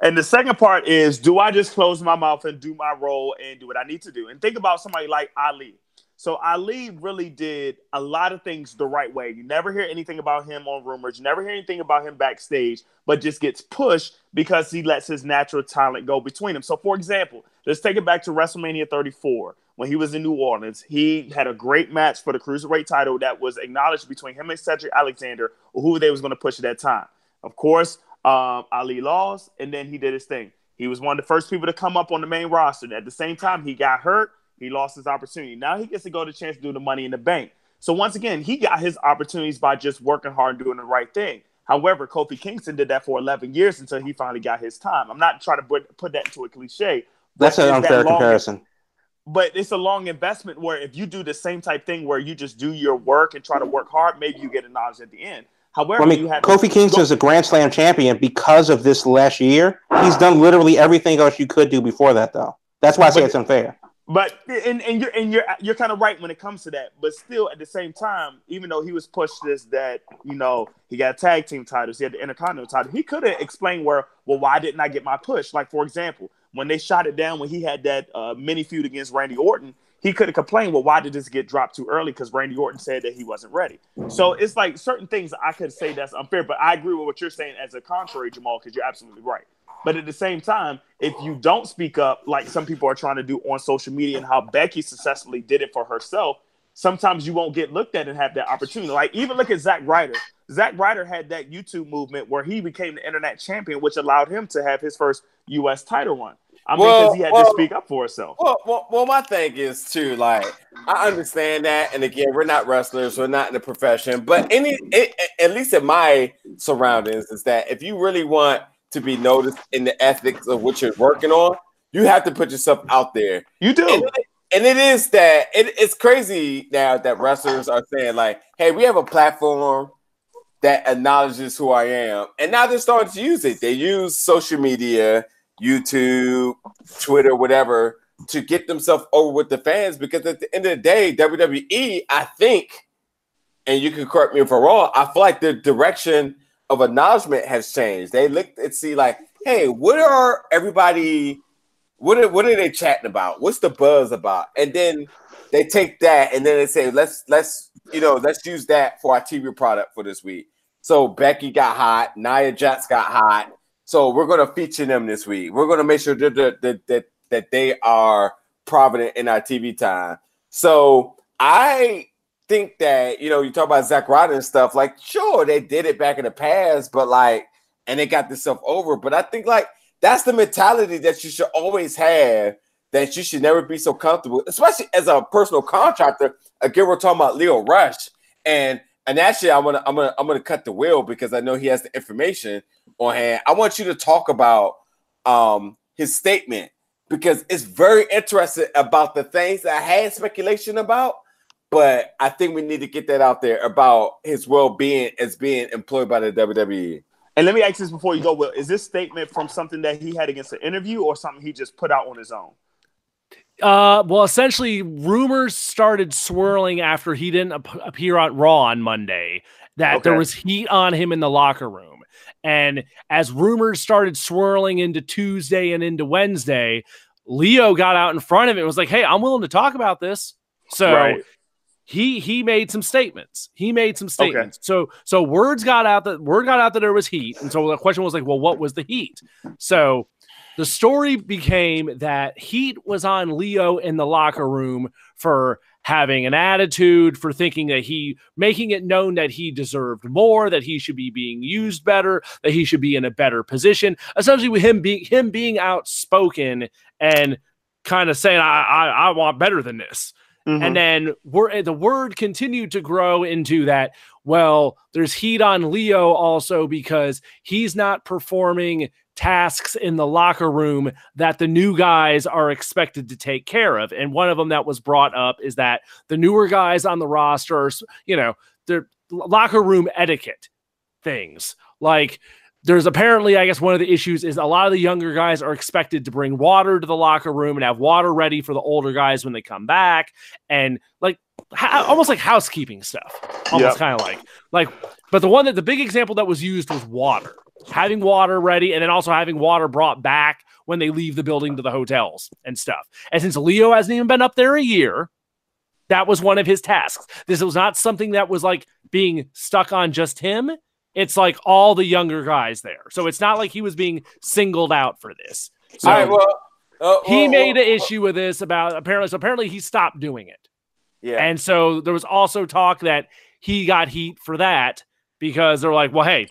And the second part is, do I just close my mouth and do my role and do what I need to do? And think about somebody like Ali. So Ali really did a lot of things the right way. You never hear anything about him on rumors. You never hear anything about him backstage, but just gets pushed because he lets his natural talent go between him. So, for example, let's take it back to WrestleMania 34 when he was in New Orleans. He had a great match for the cruiserweight title that was acknowledged between him and Cedric Alexander, who they was going to push at that time. Of course, um, Ali lost, and then he did his thing. He was one of the first people to come up on the main roster. At the same time, he got hurt. He lost his opportunity. Now he gets to go to chance to do the money in the bank. So once again, he got his opportunities by just working hard and doing the right thing. However, Kofi Kingston did that for 11 years until he finally got his time. I'm not trying to put, put that into a cliche. That's an unfair that comparison. But it's a long investment where if you do the same type thing where you just do your work and try to work hard, maybe you get a knowledge at the end. However, I mean, Kofi Kingston is a Grand Slam champion because of this last year. He's done literally everything else you could do before that, though. That's why I say but, it's unfair. But and, and you're and you're you're kind of right when it comes to that. But still, at the same time, even though he was pushed this that you know he got tag team titles, he had the Intercontinental title, he could have explained where well why didn't I get my push? Like for example, when they shot it down when he had that uh, mini feud against Randy Orton, he could have complained, well, why did this get dropped too early? Because Randy Orton said that he wasn't ready. So it's like certain things I could say that's unfair, but I agree with what you're saying as a contrary, Jamal, because you're absolutely right. But at the same time, if you don't speak up, like some people are trying to do on social media and how Becky successfully did it for herself, sometimes you won't get looked at and have that opportunity. Like even look at Zack Ryder. Zack Ryder had that YouTube movement where he became the internet champion, which allowed him to have his first U.S. title run. I mean, because he had well, to speak up for himself. Well, well, well, my thing is too. Like, I understand that, and again, we're not wrestlers, we're not in the profession, but any, it, at least in my surroundings, is that if you really want to be noticed in the ethics of what you're working on, you have to put yourself out there. You do. And and it is that it, it's crazy now that wrestlers are saying like, "Hey, we have a platform that acknowledges who I am," and now they're starting to use it. They use social media YouTube, Twitter, whatever, to get themselves over with the fans. Because at the end of the day, WWE, I think, and you can correct me if I'm wrong, I feel like the direction of acknowledgement has changed. They look and see like, hey, what are everybody? What are, what are they chatting about? What's the buzz about? And then they take that and then they say, let's let's you know let's use that for our TV product for this week. So Becky got hot, Nia Jax got hot, so we're to feature them this week. We're to make sure that, that, that, that they are prominent in our TV time. So I think that, you know, you talk about Zack Ryder and stuff, like, sure, they did it back in the past, but like, and they got this stuff over. But I think like that's the mentality that you should always have that you should never be so comfortable, especially as a personal contractor. Again, we're talking about Lio Rush. And and actually I'm gonna I'm gonna I'm gonna cut the wheel because I know he has the information on hand. I want you to talk about um, his statement because it's very interesting about the things that I had speculation about, but I think we need to get that out there about his well-being as being employed by the WWE. And let me ask this before you go, Will. Is this statement from something that he had against an interview or something he just put out on his own? Uh, well, essentially, rumors started swirling after he didn't ap- appear on Raw on Monday that okay. there was heat on him in the locker room. And as rumors started swirling into Tuesday and into Wednesday, Lio got out in front of it and was like, "Hey, I'm willing to talk about this." So right. He he made some statements. He made some statements. Okay. So so words got out that word got out that there was heat, and so the question was like, "Well, what was the heat?" So the story became that heat was on Lio in the locker room for having an attitude, for thinking that he making it known that he deserved more, that he should be being used better, that he should be in a better position. Essentially, with him being him being outspoken and kind of saying, "I I, I want better than this." Mm-hmm. And then we're, the word continued to grow into that. Well, there's heat on Lio also because he's not performing tasks in the locker room that the new guys are expected to take care of. And one of them that was brought up is that the newer guys on the roster, you know, their locker room etiquette things. Like there's apparently, I guess, one of the issues is a lot of the younger guys are expected to bring water to the locker room and have water ready for the older guys when they come back, and like ha- almost like housekeeping stuff, almost yep. kind of like like. But the one that the big example that was used was water having water ready and then also having water brought back when they leave the building to the hotels and stuff. And since Lio hasn't even been up there a year, that was one of his tasks. This was not something that was like being stuck on just him. It's like all the younger guys there. So it's not like he was being singled out for this. So right, well, uh, he made an issue with this about apparently. So apparently he stopped doing it. Yeah. And so there was also talk that he got heat for that because they're like, well, hey,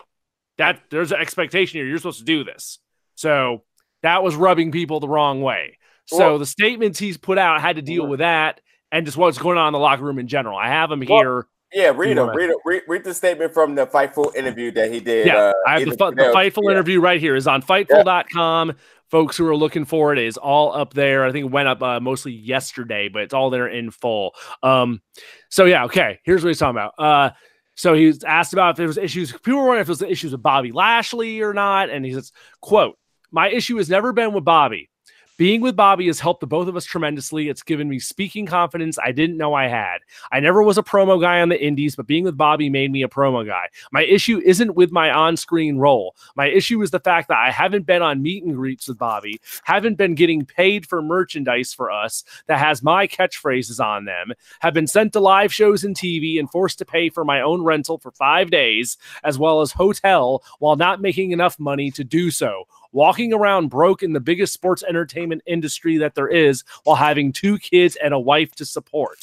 that there's an expectation here. You're supposed to do this. So that was rubbing people the wrong way. So Well- the statements he's put out had to deal with that and just what's going on in the locker room in general. I have them Well, here. Yeah, read them. Read, read read the statement from the Fightful interview that he did. Yeah, uh, I have the, the Fightful yeah. interview right here is on Fightful.com. Folks who are looking for it is all up there. I think it went up uh, mostly yesterday, but it's all there in full. Um, so yeah, okay. Here's what he's talking about. Uh, so he was asked about if there was issues. People were wondering if it was issues with Bobby Lashley or not, and he says, "quote My issue has never been with Bobby. Being with Bobby has helped the both of us tremendously. It's given me speaking confidence I didn't know I had. I never was a promo guy on the indies, but being with Bobby made me a promo guy. My issue isn't with my on screen role. My issue is the fact that I haven't been on meet and greets with Bobby, haven't been getting paid for merchandise for us that has my catchphrases on them, have been sent to live shows and TV and forced to pay for my own rental for five days, as well as hotel, while not making enough money to do so walking around broke in the biggest sports entertainment industry that there is while having two kids and a wife to support.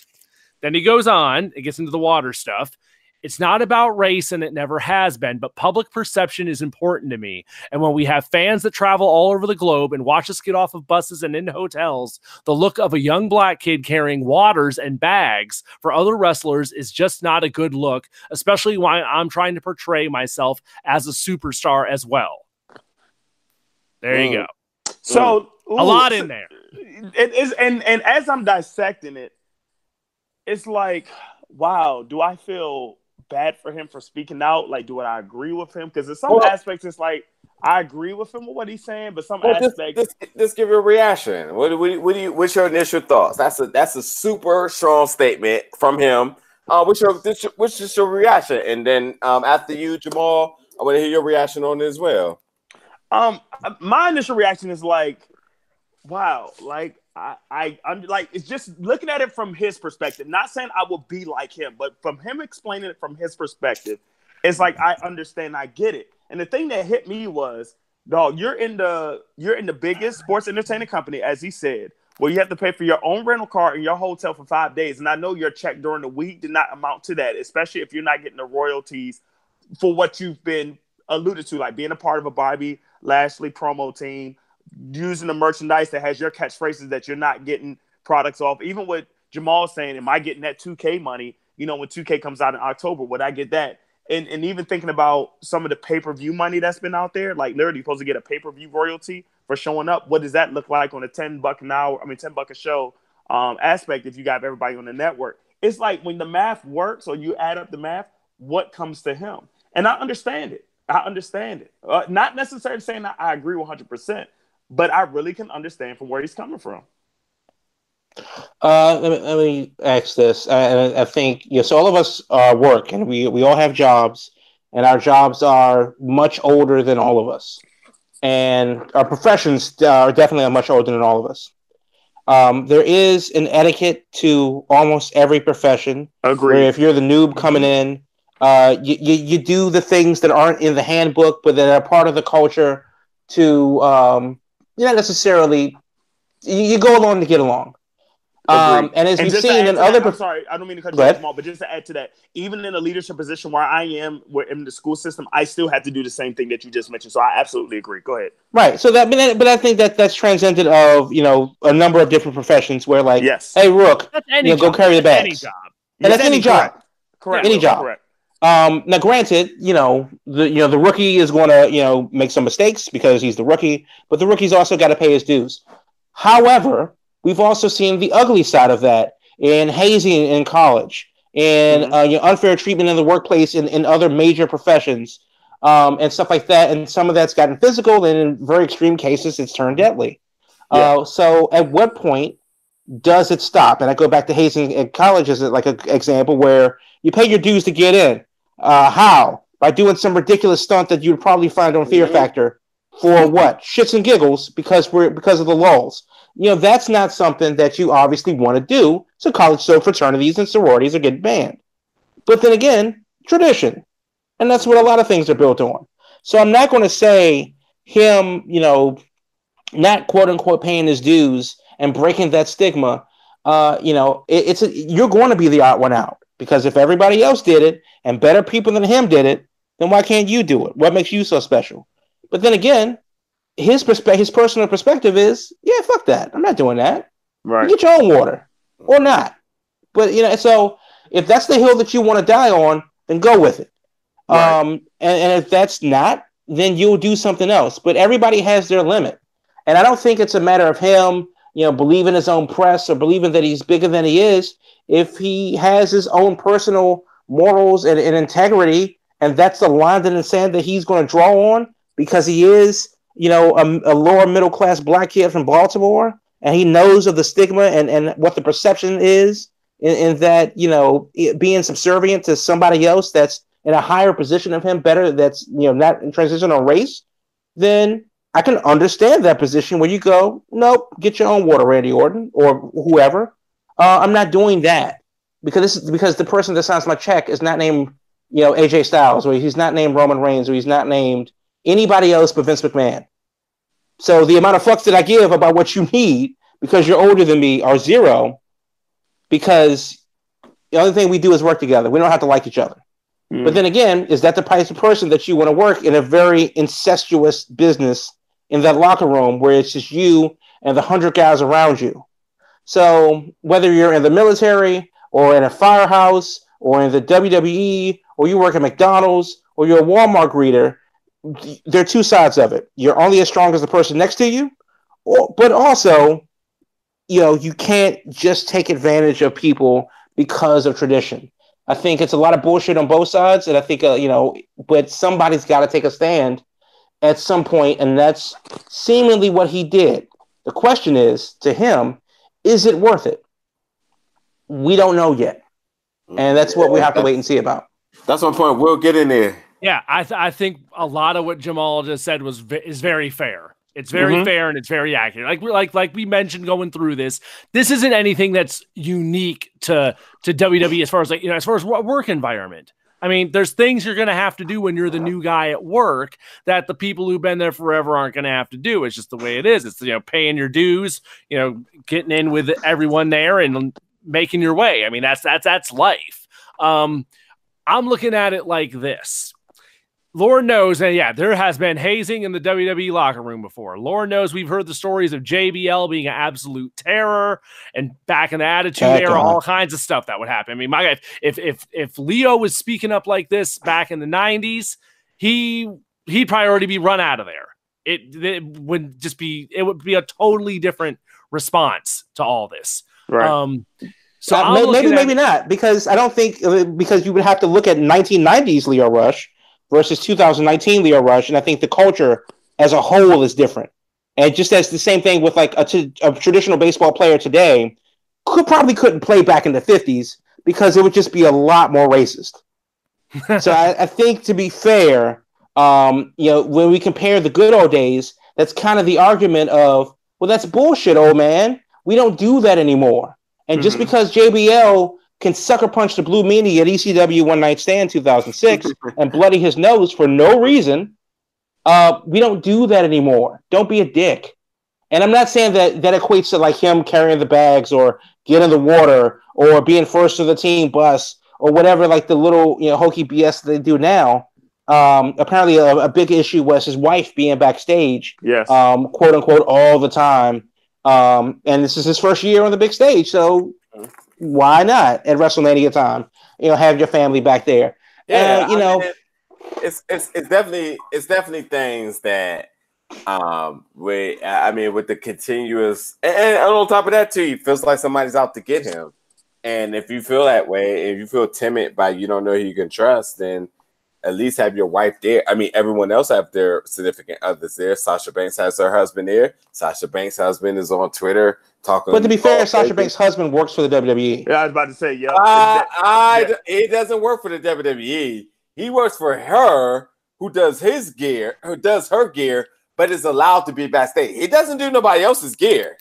Then he goes on, it gets into the water stuff. It's not about race and it never has been, but public perception is important to me. And when we have fans that travel all over the globe and watch us get off of buses and in hotels, the look of a young black kid carrying waters and bags for other wrestlers is just not a good look, especially when I'm trying to portray myself as a superstar as well. There you Mm. go. So A lot in there. It is, and and as I'm dissecting it, it's like, wow, do I feel bad for him for speaking out? Like, do I agree with him? Because in some Well- aspects, it's like I agree with him with what he's saying, but some Well, aspects, just, just give your reaction. What, what, what do you? What's your initial thoughts? That's a that's a super strong statement from him. Uh, what's your what's just your reaction? And then um, after you, Jamal, I want to hear your reaction on it as well. Um, my initial reaction is like, wow, like I, I, I'm like, it's just looking at it from his perspective. Not saying I will be like him, but from him explaining it from his perspective, it's like I understand, I get it. And the thing that hit me was, dog, you're in the you're in the biggest sports entertainment company, as he said, where you have to pay for your own rental car and your hotel for five days. And I know your check during the week did not amount to that, especially if you're not getting the royalties for what you've been alluded to, like being a part of a Bobby Lashley promo team, using the merchandise that has your catchphrases that you're not getting products off. Even with Jamal saying, Am I getting that 2K money? You know, when 2K comes out in October, would I get that? And, and even thinking about some of the pay per view money that's been out there, like literally supposed to get a pay per view royalty for showing up. What does that look like on a 10 buck an hour? I mean, 10 buck a show um, aspect if you got everybody on the network? It's like when the math works or you add up the math, what comes to him? And I understand it. I understand it. Uh, not necessarily saying that I agree 100%, but I really can understand from where he's coming from. Uh, let me, let me ask this. I, I think yes, all of us uh, work, and we we all have jobs, and our jobs are much older than all of us, and our professions are definitely much older than all of us. Um, there is an etiquette to almost every profession. Agree. if you're the noob coming in, uh, you, you, you do the things that aren't in the handbook, but that are part of the culture. To um, you're not necessarily you, you go along to get along. Um, and as And we've seen in other, that, I'm prof- sorry, I don't mean to cut you ahead. off, but just to add to that, even in a leadership position where I am, where in the school system, I still have to do the same thing that you just mentioned. So I absolutely agree. Go ahead. right? So that, but, that- but I think that that's transcendent of you know a number of different professions where like, Yes. hey Rook, That's any you know, go carry the Any bags. job. and that's any job. Correct. Any job. Correct. Um, now, granted, you know the you know the rookie is going to you know make some mistakes because he's the rookie, but the rookie's also got to pay his dues. However, we've also seen the ugly side of that in hazing in college, and Mhm. uh, you know, unfair treatment in the workplace in, in other major professions, um, and stuff like that. And some of that's gotten physical, and in very extreme cases, it's turned deadly. Uh, so, at what point does it stop? And I go back to hazing in college as like an example where you pay your dues to get in. Uh, how? By doing some ridiculous stunt that you'd probably find on Fear. Factor for what? Shits and giggles because we're because of the lulls. You know, that's not something that you obviously want to do. So college so fraternities and sororities are getting banned. But then again, tradition. And that's what a lot of things are built on. So I'm not going to say him, you know, not quote unquote paying his dues and breaking that stigma. Uh, you know, it, it's a, you're going to be the odd one out because if everybody else did it and better people than him did it, then why can't you do it? What makes you so special? But then again, his perspective, his personal perspective is, yeah, fuck that. I'm not doing that. Right. You get your own water or not. But you know, so if that's the hill that you want to die on, then go with it. Right. Um, and, and if that's not, then you'll do something else. But everybody has their limit. And I don't think it's a matter of him, you know, believing his own press or believing that he's bigger than he is. If he has his own personal morals and, and integrity, and that's the line in the sand that he's going to draw on because he is, you know, a, a lower middle class black kid from Baltimore, and he knows of the stigma and, and what the perception is in, in that, you know, being subservient to somebody else that's in a higher position of him, better, that's, you know, not in transitional race, then I can understand that position where you go, nope, get your own water, Randy Orton or whoever. Uh, I'm not doing that because this is because the person that signs my check is not named, you know, AJ Styles or he's not named Roman Reigns or he's not named anybody else but Vince McMahon. So the amount of fucks that I give about what you need because you're older than me are zero because the only thing we do is work together. We don't have to like each other. Mm. But then again, is that the type of person that you want to work in a very incestuous business in that locker room where it's just you and the hundred guys around you? So whether you're in the military or in a firehouse or in the WWE or you work at McDonald's or you're a Walmart greeter, there are two sides of it. You're only as strong as the person next to you, or, but also, you know, you can't just take advantage of people because of tradition. I think it's a lot of bullshit on both sides, and I think uh, you know, but somebody's got to take a stand at some point, and that's seemingly what he did. The question is to him, is it worth it? We don't know yet, and that's what we have to wait and see about. That's my point. We'll get in there. Yeah, I th- I think a lot of what Jamal just said was ve- is very fair. It's very Mhm. fair and it's very accurate. Like we like like we mentioned going through this, this isn't anything that's unique to to WWE as far as like you know as far as wo- work environment. I mean, there's things you're going to have to do when you're the new guy at work that the people who've been there forever aren't going to have to do. It's just the way it is. It's you know paying your dues, you know, getting in with everyone there and making your way. I mean, that's that's that's life. Um, I'm looking at it like this. Lord knows, and yeah, there has been hazing in the WWE locker room before. Lord knows we've heard the stories of JBL being an absolute terror, and back in the Attitude Heck, Era, uh-huh. all kinds of stuff that would happen. I mean, my God, if if if Lio was speaking up like this back in the '90s, he he'd probably already be run out of there. It, it would just be it would be a totally different response to all this. Right. Um, so Uh, maybe, at- maybe not, because I don't think uh, because you would have to look at 1990s Lio Rush versus 2019 Lio Rush, and I think the culture as a whole is different. And just as the same thing with like a, t- a traditional baseball player today, could probably couldn't play back in the 50s because it would just be a lot more racist. so I, I think to be fair, um, you know, when we compare the good old days, that's kind of the argument of, well, that's bullshit, old man. We don't do that anymore. And just Mhm. because JBL can sucker punch the Blue Meanie at ECW One Night Stand 2006 and bloody his nose for no reason, uh, we don't do that anymore. Don't be a dick. And I'm not saying that that equates to like him carrying the bags or getting in the water or being first to the team bus or whatever, like the little you know hokey BS they do now. Um, apparently, a, a big issue was his wife being backstage yes. um, quote unquote, all the time. Um, and this is his first year on the big stage, so why not at WrestleMania time? You know, have your family back there. Yeah, Uh, you I know- mean, it's it's it's definitely it's definitely things that um we I mean with the continuous and, and on top of that too, he feels like somebody's out to get him. And if you feel that way, if you feel timid by you don't know who you can trust, then at least have your wife there. I mean, everyone else have their significant others there. Sasha Banks has her husband there. Sasha Banks' husband is on Twitter talking. But to be fair, Sasha crazy. Banks' husband works for the. WWE. yeah, I was about to say, yeah. Uh, I, Yeah. He doesn't work for the WWE. He works for her, who does his gear, who does her gear, but is allowed to be backstage. He doesn't do nobody else's gear.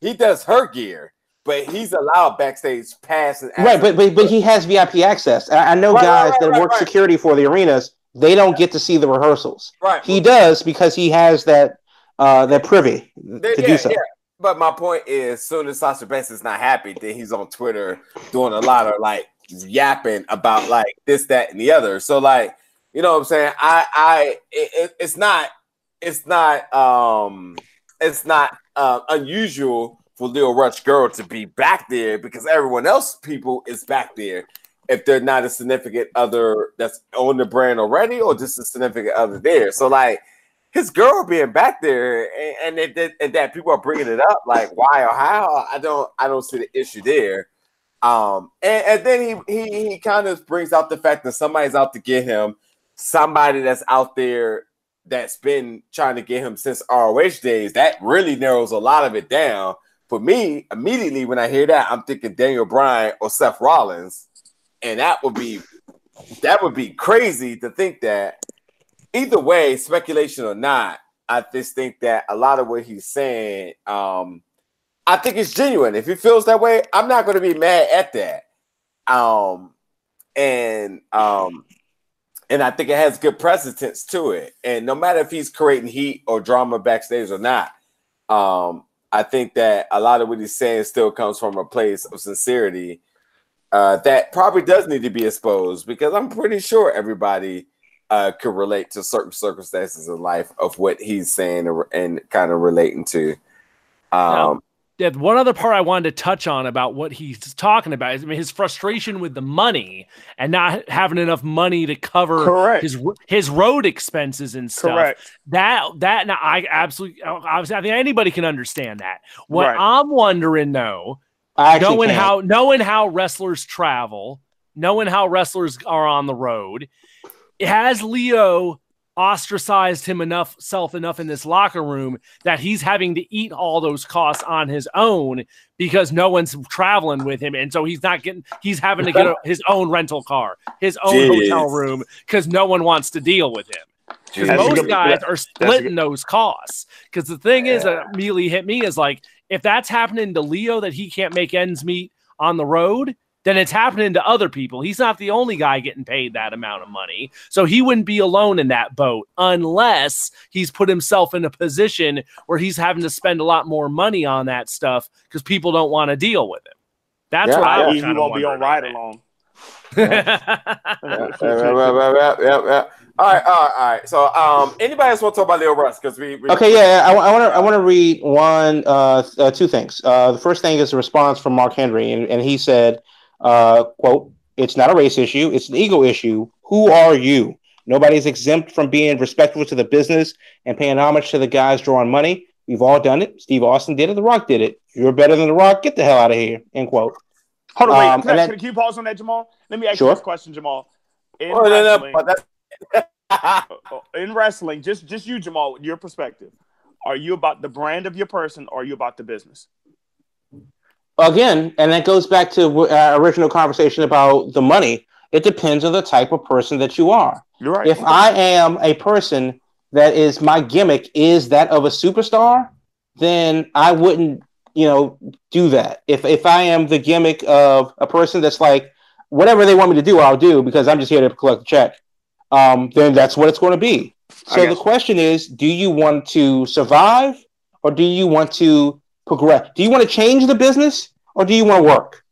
He does her gear, but he's allowed backstage pass and Right, but, but but he has VIP access. I, I know Right, right, guys right, that right, work right. security for the arenas. They don't get to see the rehearsals. right. He does because he has that uh, that privy There- to yeah, do so. yeah. But my point is, soon as Sasha Banks is not happy, then he's on Twitter doing a lot of like yapping about like this, that, and the other. So like, you know what I'm saying? I, I, it, it- it's not it's not um it's not uh, unusual for Lio Rush girl to be back there because everyone else people is back there if they're not a significant other that's on the brand already or just a significant other there. So like his girl being back there and, and, it, and that people are bringing it up like why or how I don't I don't see the issue there. Um and, and then he he he kind of brings out the fact that somebody's out to get him, somebody that's out there that's been trying to get him since ROH days. That really narrows a lot of it down. For me, immediately when I hear that, I'm thinking Daniel Bryan or Seth Rollins and that would be that would be crazy to think that. Either way, speculation or not, I just think that a lot of what he's saying, um, I think it's genuine. If he feels that way, I'm not going to be mad at that. Um, and um, and I think it has good precedence to it. And no matter if he's creating heat or drama backstage or not, um, I think that a lot of what he's saying still comes from a place of sincerity uh, that probably does need to be exposed because I'm pretty sure everybody uh, could relate to certain circumstances in life of what he's saying and kind of relating to. Um, yeah, one other part I wanted to touch on about what he's talking about is I mean, his frustration with the money and not having enough money to cover Correct. his his road expenses and stuff. Correct. That that now I absolutely obviously I think anybody can understand that. What Right. I'm wondering though knowing can't. how knowing how wrestlers travel, knowing how wrestlers are on the road, has Lio ostracized him enough self enough in this locker room that he's having to eat all those costs on his own because no one's traveling with him and so he's not getting he's having to get a, his own rental car his own Jeez. hotel room because no one wants to deal with him because most guys are splitting those costs. Because the thing is that immediately hit me is like, if that's happening to Lio that he can't make ends meet on the road, then it's happening to other people. He's not the only guy getting paid that amount of money. So he wouldn't be alone in that boat unless he's put himself in a position where he's having to spend a lot more money on that stuff because people don't want to deal with him. That's Yeah, what I I was he kinda won't be on wondering ride that. along. yeah, yeah, yeah, yeah, yeah, yeah. All right, all right, all right. So, um, anybody else want to talk about Lio Rush? Because we, we Okay, yeah, I, want to I want to read one, uh, th- uh, two things. Uh, the first thing is a response from Mark Henry, and, and he said, uh, "quote It's not a race issue; it's an ego issue. Who are you? Nobody's exempt from being respectful to the business and paying homage to the guys drawing money. We've all done it. Steve Austin did it. The Rock did it. You're better than The Rock. Get the hell out of here." End quote. Hold on, wait. Um, can, and I, then- can you pause on that, Jamal? Let me ask Sure. you this question, Jamal. In Oh, no, no, wrestling, in wrestling, just just you, Jamal, your perspective. Are you about the brand of your person, or are you about the business? Again, and that goes back to our original conversation about the money. It depends on the type of person that you are. You're right. If I am a person that is my gimmick is that of a superstar, then I wouldn't, you know, do that. If if I am the gimmick of a person that's like whatever they want me to do, I'll do because I'm just here to collect a check. Um, then that's what it's going to be. So the question is, do you want to survive or do you want to progress? Do you want to change the business or do you want to work?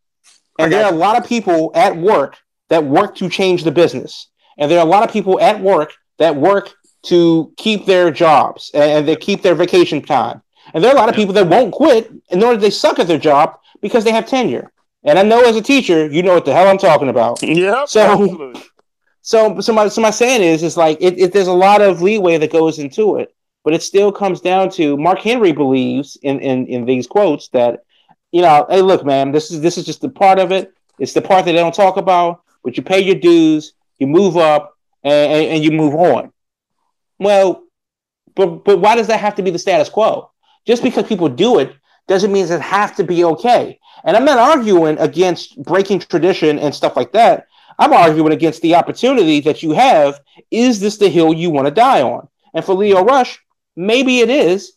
And there are a lot of people at work that work to change the business. And there are a lot of people at work that work to keep their jobs and they keep their vacation time. And there are a lot of people that won't quit in order they suck at their job because they have tenure. And I know as a teacher, you know what the hell I'm talking about. Yeah. So- absolutely. So, so my, so my saying is, is like it, it, there's a lot of leeway that goes into it, but it still comes down to Mark Henry believes in, in, in these quotes that, you know, hey, look, man, this is this is just a part of it. It's the part that they don't talk about, but you pay your dues, you move up, and, and, and you move on. Well, but but why does that have to be the status quo? Just because people do it doesn't mean it has to be okay. And I'm not arguing against breaking tradition and stuff like that. I'm arguing against the opportunity that you have. Is this the hill you want to die on? And for Lio Rush, maybe it is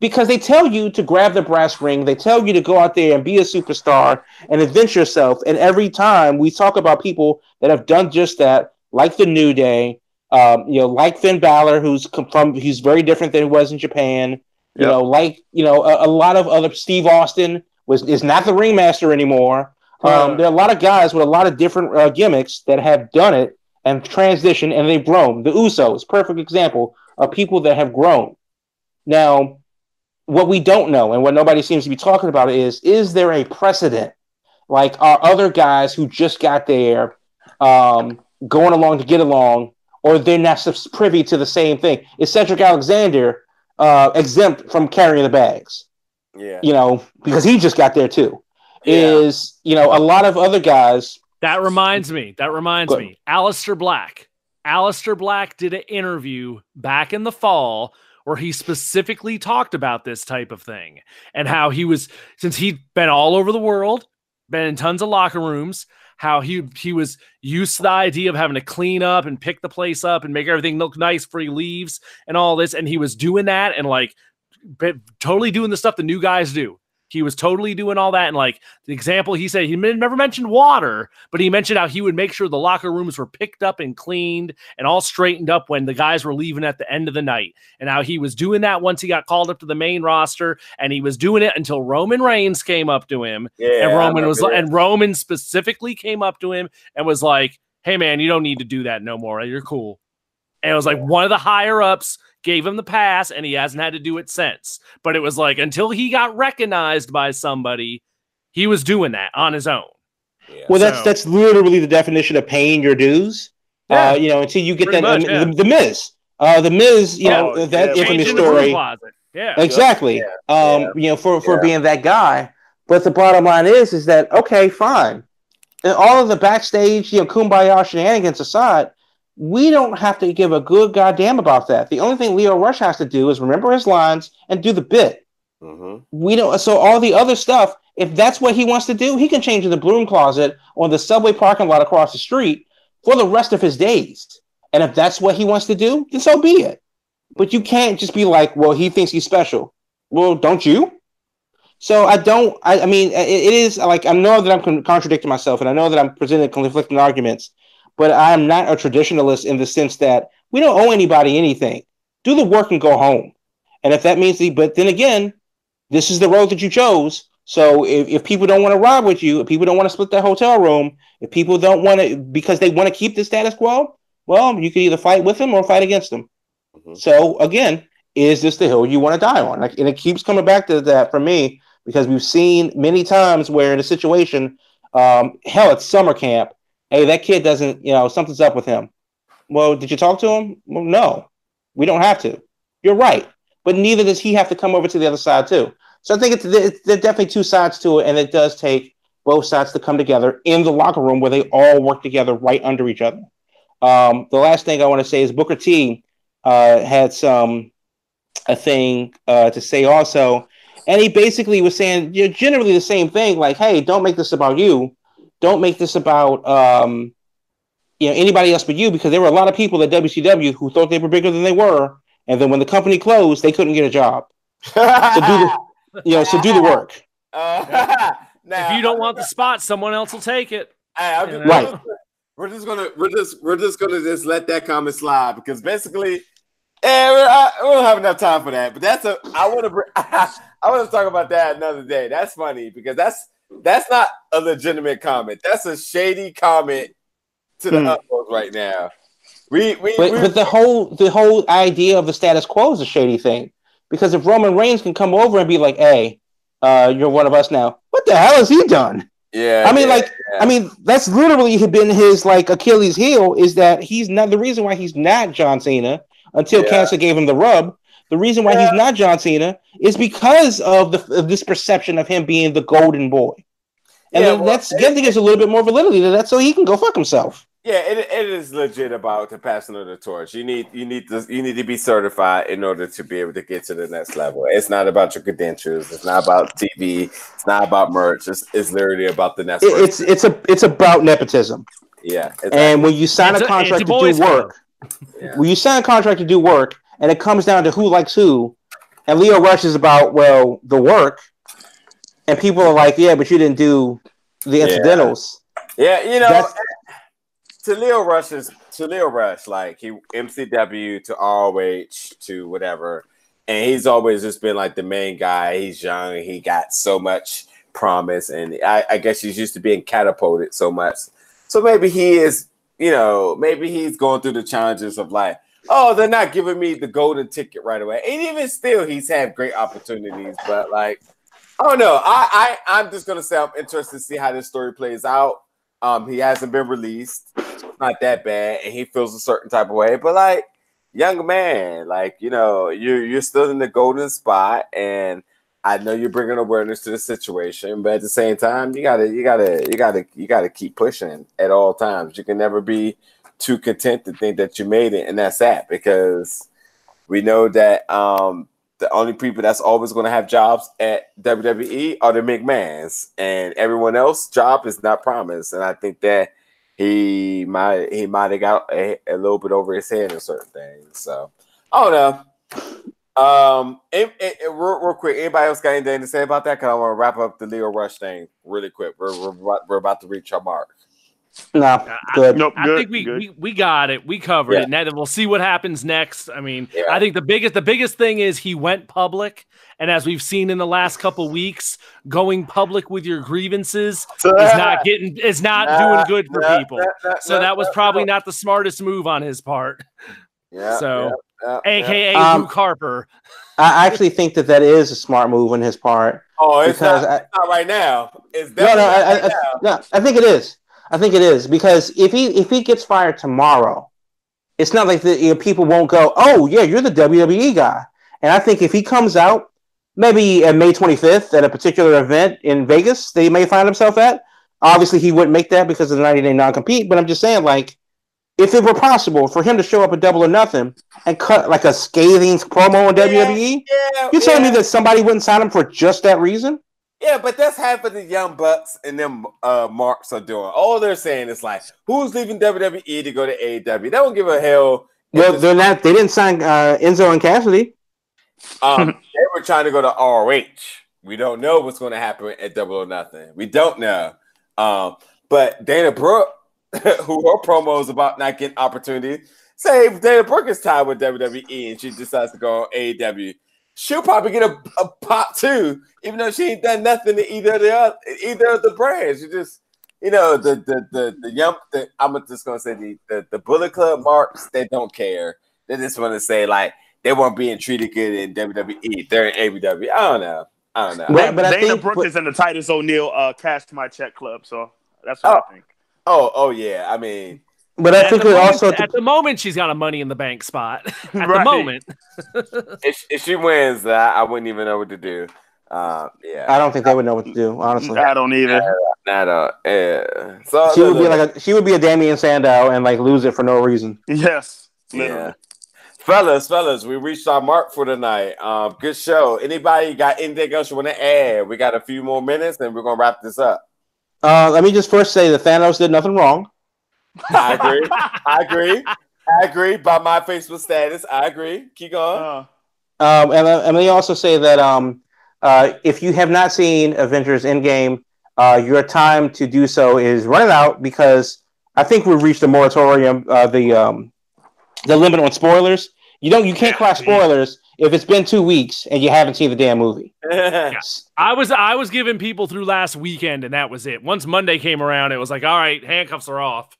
because they tell you to grab the brass ring. They tell you to go out there and be a superstar and invent yourself. And every time we talk about people that have done just that, like the New Day, um, you know, like Finn Balor, who's come from, he's very different than he was in Japan. You Yep. know, like you know, a, a lot of other Steve Austin was is not the ringmaster anymore. Um, there are a lot of guys with a lot of different uh, gimmicks that have done it and transitioned and they've grown. The Usos, perfect example of people that have grown. Now, what we don't know and what nobody seems to be talking about is is there a precedent? Like, are other guys who just got there um, going along to get along, or they're not privy to the same thing? Is Cedric Alexander uh, exempt from carrying the bags? Yeah. You know, because he just got there too. Yeah. Is, you know, a lot of other guys That reminds me. That reminds Go me. Aleister Black. Aleister Black did an interview back in the fall where he specifically talked about this type of thing and how he was since he'd been all over the world, been in tons of locker rooms, how he he was used to the idea of having to clean up and pick the place up and make everything look nice before he leaves and all this and he was doing that and like totally doing the stuff the new guys do. He was totally doing all that. And like the example he said, he never mentioned water, but he mentioned how he would make sure the locker rooms were picked up and cleaned and all straightened up when the guys were leaving at the end of the night. And how he was doing that once he got called up to the main roster. And he was doing it until Roman Reigns came up to him. Yeah. and Roman was like, and Roman specifically came up to him and was like, Hey man, you don't need to do that no more. You're cool. And it was like one of the higher ups gave him the pass and he hasn't had to do it since. But it was like until he got recognized by somebody, he was doing that on his own. Yeah. Well, that's So- that's literally the definition of paying your dues. Yeah. Uh, you know, until you get that much, uh, yeah. the, the Miz, uh, the Miz, you know, Oh, that yeah, infamous Changing story. Yeah. Exactly. Yeah. Um, Yeah. you know, for for Yeah. being that guy. But the bottom line is, is that okay, fine. And all of the backstage, you know, kumbaya shenanigans aside, we don't have to give a good goddamn about that. The only thing Lio Rush has to do is remember his lines and do the bit. Mhm. We don't. So all the other stuff, if that's what he wants to do, he can change in the broom closet or the subway parking lot across the street for the rest of his days. And if that's what he wants to do, then so be it. But you can't just be like, well, he thinks he's special. Well, don't you? So I don't. I, I mean, it, it is like I know that I'm con- contradicting myself, and I know that I'm presenting conflicting arguments. But I am not a traditionalist in the sense that we don't owe anybody anything. Do the work and go home. And if that means the, but then again, this is the road that you chose. So if, if people don't want to ride with you, if people don't want to split their hotel room, if people don't want to because they want to keep the status quo, well, you can either fight with them or fight against them. Mhm. So again, is this the hill you want to die on? Like, and it keeps coming back to that for me because we've seen many times where in a situation, um, hell, it's summer camp. Hey, that kid doesn't, you know, something's up with him. Well, did you talk to him? Well, no, we don't have to. You're right, but neither does he have to come over to the other side too. So I think it's, it's there definitely two sides to it, and it does take both sides to come together in the locker room where they all work together right under each other. Um, the last thing I want to say is Booker T uh, had some a thing uh, to say also, and he basically was saying you know, generally the same thing, like, "Hey, don't make this about you. Don't make this about um, you know anybody else but you," because there were a lot of people at WCW who thought they were bigger than they were, and then when the company closed, they couldn't get a job. So do the you know, so do the work. Uh, now, if you don't want the spot, someone else will take it. Hey, I'm You just- know? Right. We're just gonna we're just we're just gonna just let that comment slide because basically, eh, we're, I, we don't have enough time for that. But that's a I want to I want to talk about that another day. That's funny because that's that's not a legitimate comment. That's a shady comment to the utmost right now. We we, But, we but the whole the whole idea of the status quo is a shady thing because if Roman Reigns can come over and be like, "Hey, uh, you're one of us now," what the hell has he done? yeah. I mean, yeah, like, yeah. I mean, that's literally been his like Achilles heel is that he's not the reason why he's not John Cena until Yeah. cancer gave him the rub. The reason why he's not John Cena is because of the of this perception of him being the golden boy. And Yeah, then well, that's again, I think a little bit more validity to that, so he can go fuck himself. Yeah, it, it is legit about the passing of the torch. You need you need to you need to be certified in order to be able to get to the next level. It's not about your credentials. It's not about TV. It's not about merch. It's, it's literally about the next. It- it's it's a it's about nepotism. yeah, exactly. And when you sign a a- contract it's a to do work, Yeah. when you sign a contract to do work, and it comes down to who likes who, and Lio Rush is about well the work, and people are like, yeah, but you didn't do the incidentals. Yeah, you know, That's- to Lio Rush's to Lio Rush, like he MCW to ROH to whatever, and he's always just been like the main guy. He's young, he got so much promise, and I, I guess he's used to being catapulted so much. So maybe he is, you know, maybe he's going through the challenges of like, oh, they're not giving me the golden ticket right away. And even still, he's had great opportunities, but like, I don't know. I, I I'm just gonna say I'm interested to see how this story plays out. Um, he hasn't been released, not that bad, and he feels a certain type of way. But like, young man, like you know, you're you're still in the golden spot, and I know you're bringing awareness to the situation, but at the same time, you gotta, you gotta, you gotta, you gotta keep pushing at all times. You can never be too content to think that you made it, and that's that because we know that um, the only people that's always going to have jobs at WWE are the McMahons, and everyone else job is not promised. And I think that he might he might have got a, a little bit over his head in certain things. So I don't know. Um, and, and, and real, real, quick, anybody else got anything to say about that? Because I want to wrap up the Lio Rush thing really quick. We're, we're, we're about to reach our mark. No, good. I, Nope, I good, think we, good. we we got it. We covered Yeah. it. Now we'll see what happens next. I mean, Yeah. I think the biggest the biggest thing is he went public, and as we've seen in the last couple weeks, going public with your grievances is not getting is not doing good for Nah, people. nah, nah, So nah, that was nah, probably nah. not the smartest move on his part. Yeah, so, yeah, yeah, yeah. AKA Um, Luke Harper. I actually think that that is a smart move on his part. Oh, it's because not, I- it's not right now. It's No, no, definitely I, not I, right I, now. no, I think it is. I think it is because if he if he gets fired tomorrow, it's not like the you know, people won't go, "Oh, yeah, you're the WWE guy." And I think if he comes out, maybe at May 25th at a particular event in Vegas, that he may find himself at. Obviously, he wouldn't make that because of the 90 day non compete. But I'm just saying, like, if it were possible for him to show up at Double or Nothing and cut like a scathing promo on Yeah, WWE, Yeah, you're telling yeah. me that somebody wouldn't sign him for just that reason? Yeah, but that's half of the young bucks and them uh marks are doing. All they're saying is like, who's leaving WWE to go to AEW? They don't give a hell. Well, they're not. They didn't sign uh, Enzo and Cassidy. um, they were trying to go to ROH. We don't know what's going to happen at Double or Nothing. We don't know. Um, but Dana Brooke, who her promo is about not getting opportunity, say Dana Brooke is tied with WWE and she decides to go on AEW, she'll probably get a, a pop too, even though she ain't done nothing to either of the other, either of the brands. You just you know the the the the young. The, I'm just gonna say the, the the Bullet Club marks. They don't care. They just want to say like they weren't being treated good in WWE. They're in AEW. I don't know. I don't know. Well, but I Dana think- Brooke but- is in the Titus O'Neil uh, cash to my check club, so that's what I think. Oh, oh yeah. I mean, But I think the, we moment, also at the moment, she's got a money in the bank spot. at the moment, if, if she wins that, I wouldn't even know what to do. Uh, yeah, I don't think they would know what to do. Honestly, I don't either. not uh, yeah. So she would be like a she would be a Damien Sandow and like lose it for no reason. Yes. yeah. Fellas, fellas, we reached our mark for tonight. Um, good show. Anybody got anything else you want to add? We got a few more minutes, and we're gonna wrap this up. Uh, let me just first say that Thanos did nothing wrong. I agree. I agree. I agree. By my Facebook status, I agree. Keep going. Uh, Um, and, uh, and let me also say that um, uh, if you have not seen Avengers Endgame, uh, your time to do so is running out because I think we've reached the moratorium, uh, the um, the limit on spoilers. You don't, you can't cross spoilers if it's been two weeks and you haven't seen the damn movie. I was I was giving people through last weekend, and that was it. Once Monday came around, it was like, all right, handcuffs are off.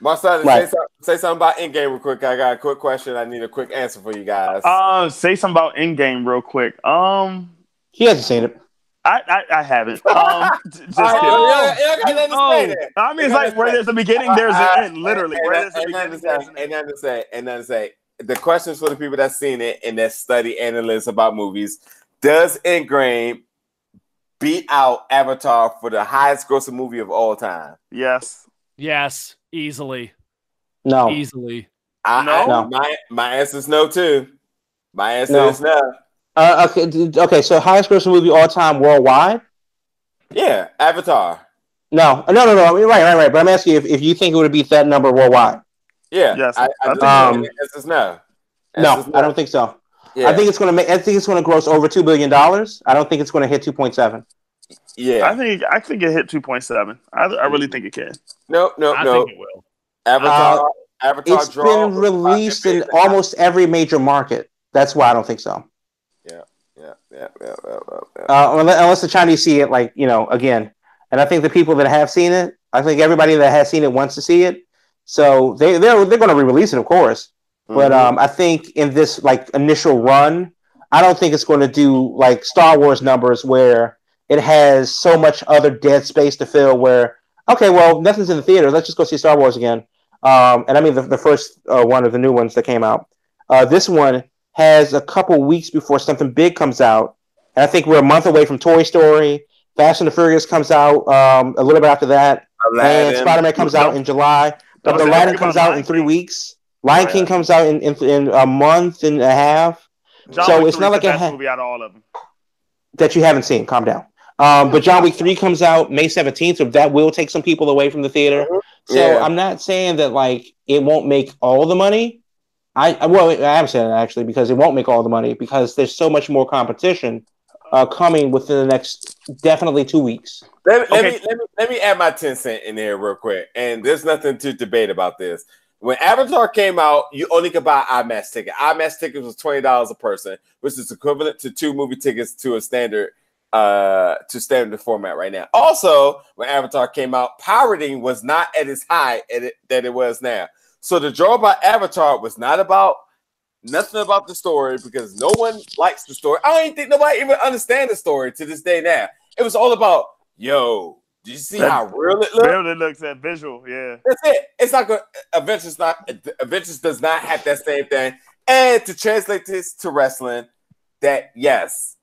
Marcel, Right. say, some- say something about Endgame real quick. I got a quick question. I need a quick answer for you guys. uh, say something about in game real quick. Um, He hasn't seen it. I I, I haven't. Um, just to say Oh. then. I mean, it's like where there's a beginning, there's an end. Literally, Ain't where there's a beginning, there's an to say. Ain't end. nothing to say. Ain't nothing to say. The questions for the people that seen it and that study analysts about movies: Does Endgame beat out Avatar for the highest grossing movie of all time? Yes. Yes, easily, No. easily. I, No. I- No. my my answer is no too. My answer No. is no. Uh, okay, okay. So highest grossing movie all time worldwide? Yeah, Avatar. No, no, no, no. I mean, right, right, right. But I'm asking you if, if you think it would beat that number worldwide. Yeah, Yes, I, I, I think- Um, The answer is no. No, Answer is I don't think so. Yeah, I think it's going to make. I think it's going to gross over two billion dollars. I don't think it's going to hit two point seven. yeah. I think I think it hit two point seven. I, I really think it can. No, no, I no. think it will. Avatar. Avatar. It's draw been released in almost every major market. That's why I don't think so. Yeah, yeah, yeah, yeah, yeah, yeah. Uh, unless, unless the Chinese see it, like you know, again. And I think the people that have seen it, I think everybody that has seen it wants to see it. So they they're they're going to re-release it, of course. But Mhm. um, I think in this like initial run, I don't think it's going to do like Star Wars numbers where it has so much other dead space to fill. Where okay, well, nothing's in the theater. Let's just go see Star Wars again. Um, and I mean the, the first uh, one of the new ones that came out. Uh, this one has a couple weeks before something big comes out, and I think we're a month away from Toy Story. Fast and the Furious comes out um, a little bit after that, and Spider Man comes out in July. But the Aladdin comes out in three weeks. Lion. King comes out in, in, in a month and a half John So Wick it's not like best ha- movie out of all of them. that you haven't seen. Calm down. Um, but John Wick 3 comes out May 17th, so that will take some people away from the theater. So Yeah. I'm not saying that like it won't make all the money. I I- well, I am saying that actually because it won't make all the money because there's so much more competition uh, coming within the next definitely two weeks. Let, me- let me let me let me add my ten cent in there real quick, and there's nothing to debate about this. When Avatar came out, you only could buy IMAX ticket. IMAX tickets was twenty dollars a person, which is equivalent to two movie tickets to a standard uh to standard format right now. Also, when Avatar came out, pirating was not at its high at it, that it was now. So the draw by Avatar was not about nothing about the story because no one likes the story. I don't think nobody even understand the story to this day now. It was all about, yo, did you see how real it looked? Really looks that visual, yeah. That's it. It's not good. Adventures not Adventures does not have that same thing. And to translate this to wrestling, that yes,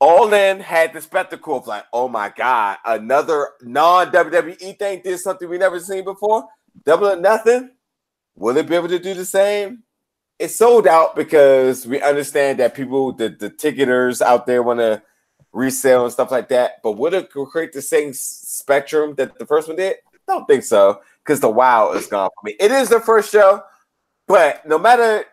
All In had the spectacle of like, oh my god, another non WWE thing did something we never seen before. Double or nothing. Will it be able to do the same? It sold out because we understand that people, the, the ticketers out there want to resell and stuff like that. But would it create the same spectrum that the first one did? Don't think so because the wow is gone for me. It is the first show, but no matter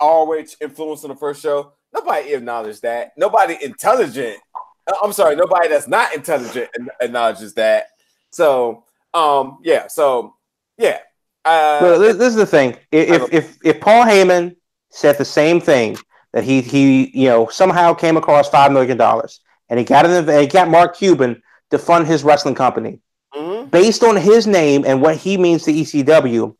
ROH influence on the first show, nobody acknowledged that. Nobody intelligent. uh, I'm sorry, nobody that's not intelligent acknowledges that. So, um, yeah. So, yeah. Uh, But this, this is the thing. If, if if if Paul Heyman said the same thing that he he you know somehow came across five million dollars and he got and he got Mark Cuban to fund his wrestling company mhm. based on his name and what he means to ECW,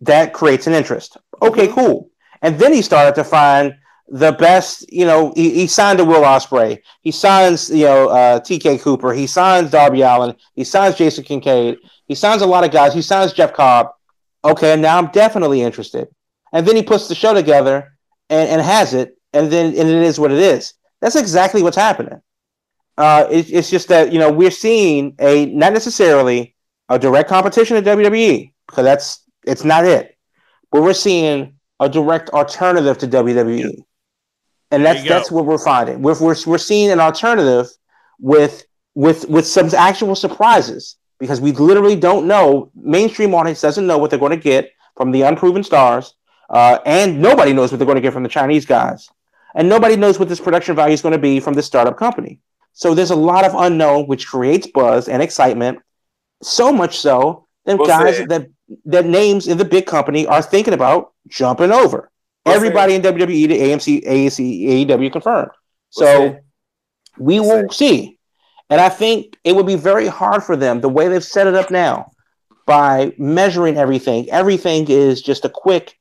that creates an interest. Okay, Mhm. cool. And then he started to find the best. You know, he, he signed to Will Ospreay. He signs you know uh, T.K. Cooper. He signs Darby Allin. He signs Jason Kincaid. He signs a lot of guys. He signs Jeff Cobb. Okay, now I'm definitely interested. And then he puts the show together and, and has it, and then and it is what it is. That's exactly what's happening. Uh, it, it's just that you know we're seeing a not necessarily a direct competition to WWE because that's it's not it, but we're seeing a direct alternative to WWE, and that's There you go. that's what we're finding. We're, we're we're seeing an alternative with with with some actual surprises because we literally don't know. Mainstream audience doesn't know what they're going to get from the unproven stars, uh, and nobody knows what they're going to get from the Chinese guys, and nobody knows what this production value is going to be from this startup company. So there's a lot of unknown, which creates buzz and excitement. So much so that Well guys that that names in the big company are thinking about jumping over. Well Everybody in WWE to AMC, AAC, AEW confirmed. So we will see. And I think it would be very hard for them the way they've set it up now by measuring everything. Everything is just a quick.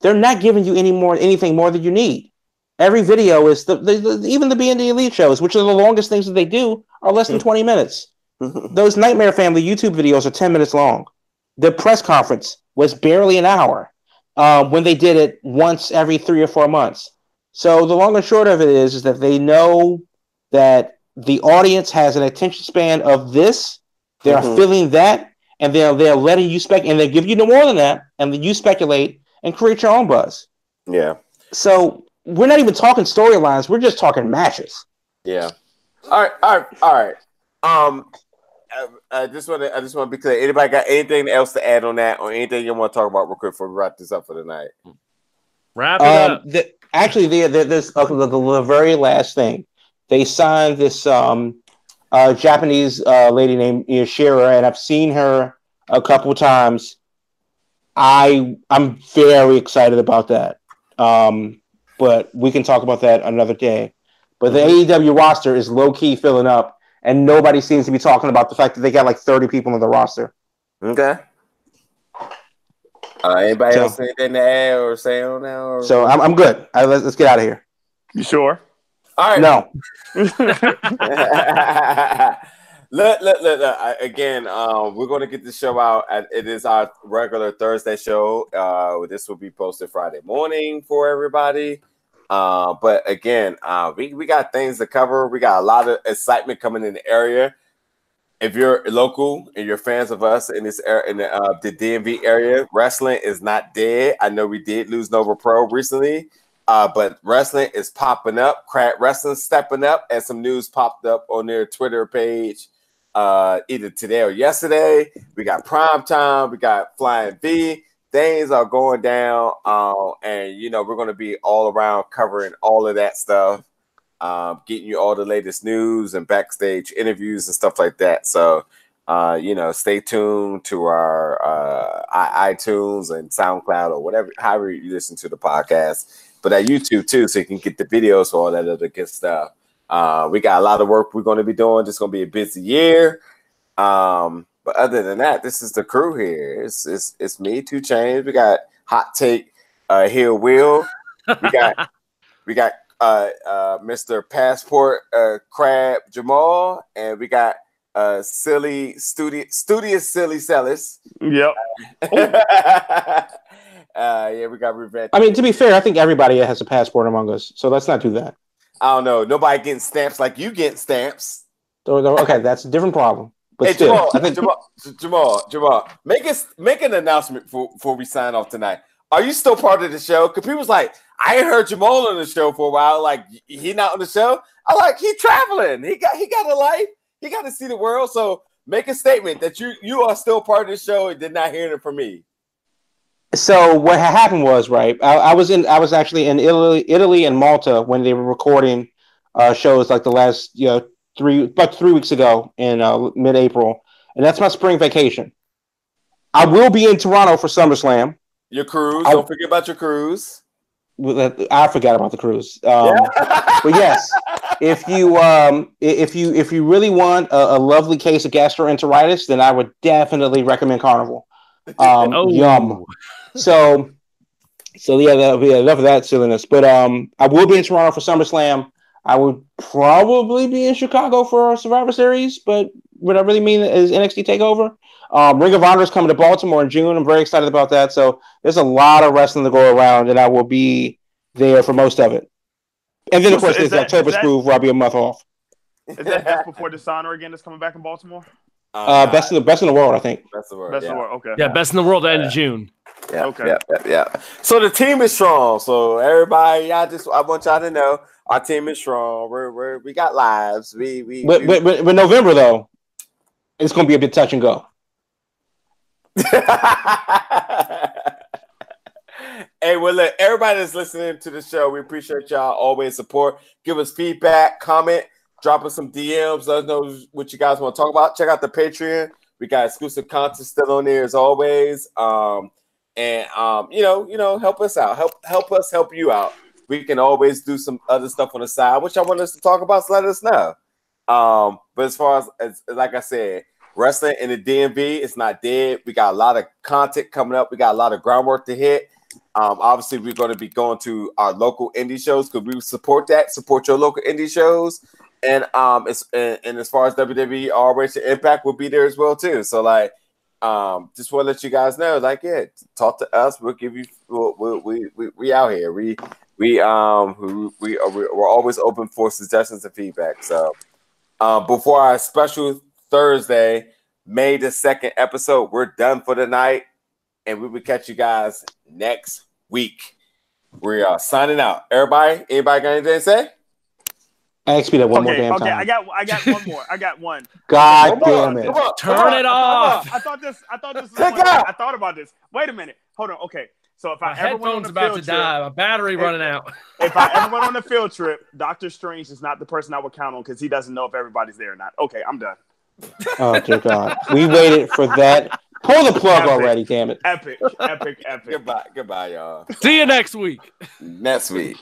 They're not giving you any more anything more than you need. Every video is the, the, the even the Being The Elite shows, which are the longest things that they do, are less than twenty minutes. Those Nightmare Family YouTube videos are ten minutes long. The press conference was barely an hour um, when they did it once every three or four months. So the long and short of it is, is that they know that the audience has an attention span of this. They're Mhm. feeling that, and they're they're letting you spec, and they give you no more than that, and then you speculate and create your own buzz. yeah. So we're not even talking storylines; we're just talking matches. Yeah. All right. All right. All right. Um, I, I just want to. I just want to be clear. Anybody got anything else to add on that, or anything you want to talk about real quick before we wrap this up for the night? Wrap it Um, up. the, actually, the, the, this uh, the, the, the very last thing they signed this um, uh, Japanese uh, lady named Yashira, and I've seen her a couple times. I I'm very excited about that. Um, but we can talk about that another day. But the AEW roster is low key filling up, and nobody seems to be talking about the fact that they got like 30 people on the roster. Okay. Uh, anybody So- else anything to add or say on now? Or... So I'm, I'm good. All right, let's, let's get out of here. You sure? all right. No. look, look, look, look. I- Again, um, we're going to get the show out. At, it is our regular Thursday show. Uh, this will be posted Friday morning for everybody. Uh, but again, uh, we, we got things to cover. We got a lot of excitement coming in the area. If you're local and you're fans of us in this area, in the, uh, the DMV area, wrestling is not dead. I know we did lose Nova Pro recently, uh, but wrestling is popping up. Crack Wrestling stepping up, and some news popped up on their Twitter page uh, either today or yesterday. We got Prime Time, we got Flying V. Things are going down, uh, and you know we're going to be all around covering all of that stuff, um, getting you all the latest news and backstage interviews and stuff like that. So, uh, you know, stay tuned to our uh, iTunes and SoundCloud or whatever, however you listen to the podcast but at YouTube too, so you can get the videos for all that other good stuff. Uh, we got a lot of work we're going to be doing. It's going to be a busy year. Um, but other than that, this is the crew here. It's it's, it's me, Two Chains. We got Hot Take, uh, Hill Will. We got we got uh, uh, Mr. Passport uh, Crab Jamal, and we got uh, silly studio studious silly sellers. Yep. uh, yeah, we got revenge. I mean, to be fair, I think everybody has a passport among us, so let's not do that. I don't know. Nobody getting stamps like you getting stamps. So, so- okay, that's a different problem. But hey, still, Jamal, I think Jamal, Jamal, Jamal, make us make an announcement for before we sign off tonight. Are you still part of the show? Because people's like, I ain't heard Jamal on the show for a while. Like, he not on the show. I like he traveling. He got he got a life. He got to see the world. So make a statement that you you are still part of the show and did not hear it from me. so. What happened was right. I, I was in. I was actually in Italy, Italy and Malta when they were recording uh, shows like the last you know three about three weeks ago in uh, mid-April, and that's my spring vacation. I will be in Toronto for SummerSlam. Your cruise. I- don't forget about your cruise. I forgot about the cruise. Um, But yes, if you um, if you if you really want a, a lovely case of gastroenteritis, then I would definitely recommend Carnival. Um, Oh. Yum. So, so yeah, that, yeah, enough of that silliness. But um, I will be in Toronto for SummerSlam. I would probably be in Chicago for our Survivor Series, but what I really mean is NXT Takeover. Um, Ring of Honor is coming to Baltimore in June. I'm very excited about that. So there's a lot of wrestling to go around, and I will be there for most of it. And then, of course, is there's that, that- October Groove where I'll be a month off. Is that just before Dishonor again that's coming back in Baltimore? Uh, best in the best in the world, I think. best in the world. Best yeah. of the world. Okay. Yeah, best in the world at the end of June. Yeah, Okay. Yeah, yeah, yeah. So the team is strong. So everybody, I just I want y'all to know our team is strong. We're, we're we got lives. We we, But we but, but, but November though, it's going to be a bit touch and go. hey, well, look, everybody that's listening to the show, we appreciate y'all always support. Give us feedback, comment, drop us some DMs. Let us know what you guys want to talk about. Check out the Patreon. We got exclusive content still on there as always. Um, and um, you know, you know, help us out. Help help us help you out. We can always do some other stuff on the side, which I want us to talk about. So let us know. Um, but as far as, as like I said, wrestling in the DMV, it's not dead. We got a lot of content coming up. We got a lot of groundwork to hit. Um, obviously, we're going to be going to our local indie shows because we support that. Support your local indie shows, and um, it's and, and as far as WWE Operation Impact will be there as well too. So like, um, just want to let you guys know, like, yeah, talk to us. We'll give you. We'll, we'll, we we we out here. We we um we we are we're always open for suggestions and feedback. So, um, before our special Thursday, May the second episode, we're done for the night, and we will catch you guys next week. We are signing out. Everybody, anybody got anything to say? Ask me that one more okay, damn okay, time. I got I got one more. I got one. God Come on, damn it! come on, Turn on, it come off. I thought this I thought this was Click one- out. I thought about this. Wait a minute. Hold on. Okay. So if My I ever went on a about field to trip, die. My battery running out. if I ever went on a field trip, Doctor Strange is not the person I would count on because he doesn't know if everybody's there or not. Okay, I'm done. Oh dear God, we waited for that. Pull the plug Epic. already, damn it! Epic, epic, epic. Goodbye, goodbye, y'all. See you next week. Next week.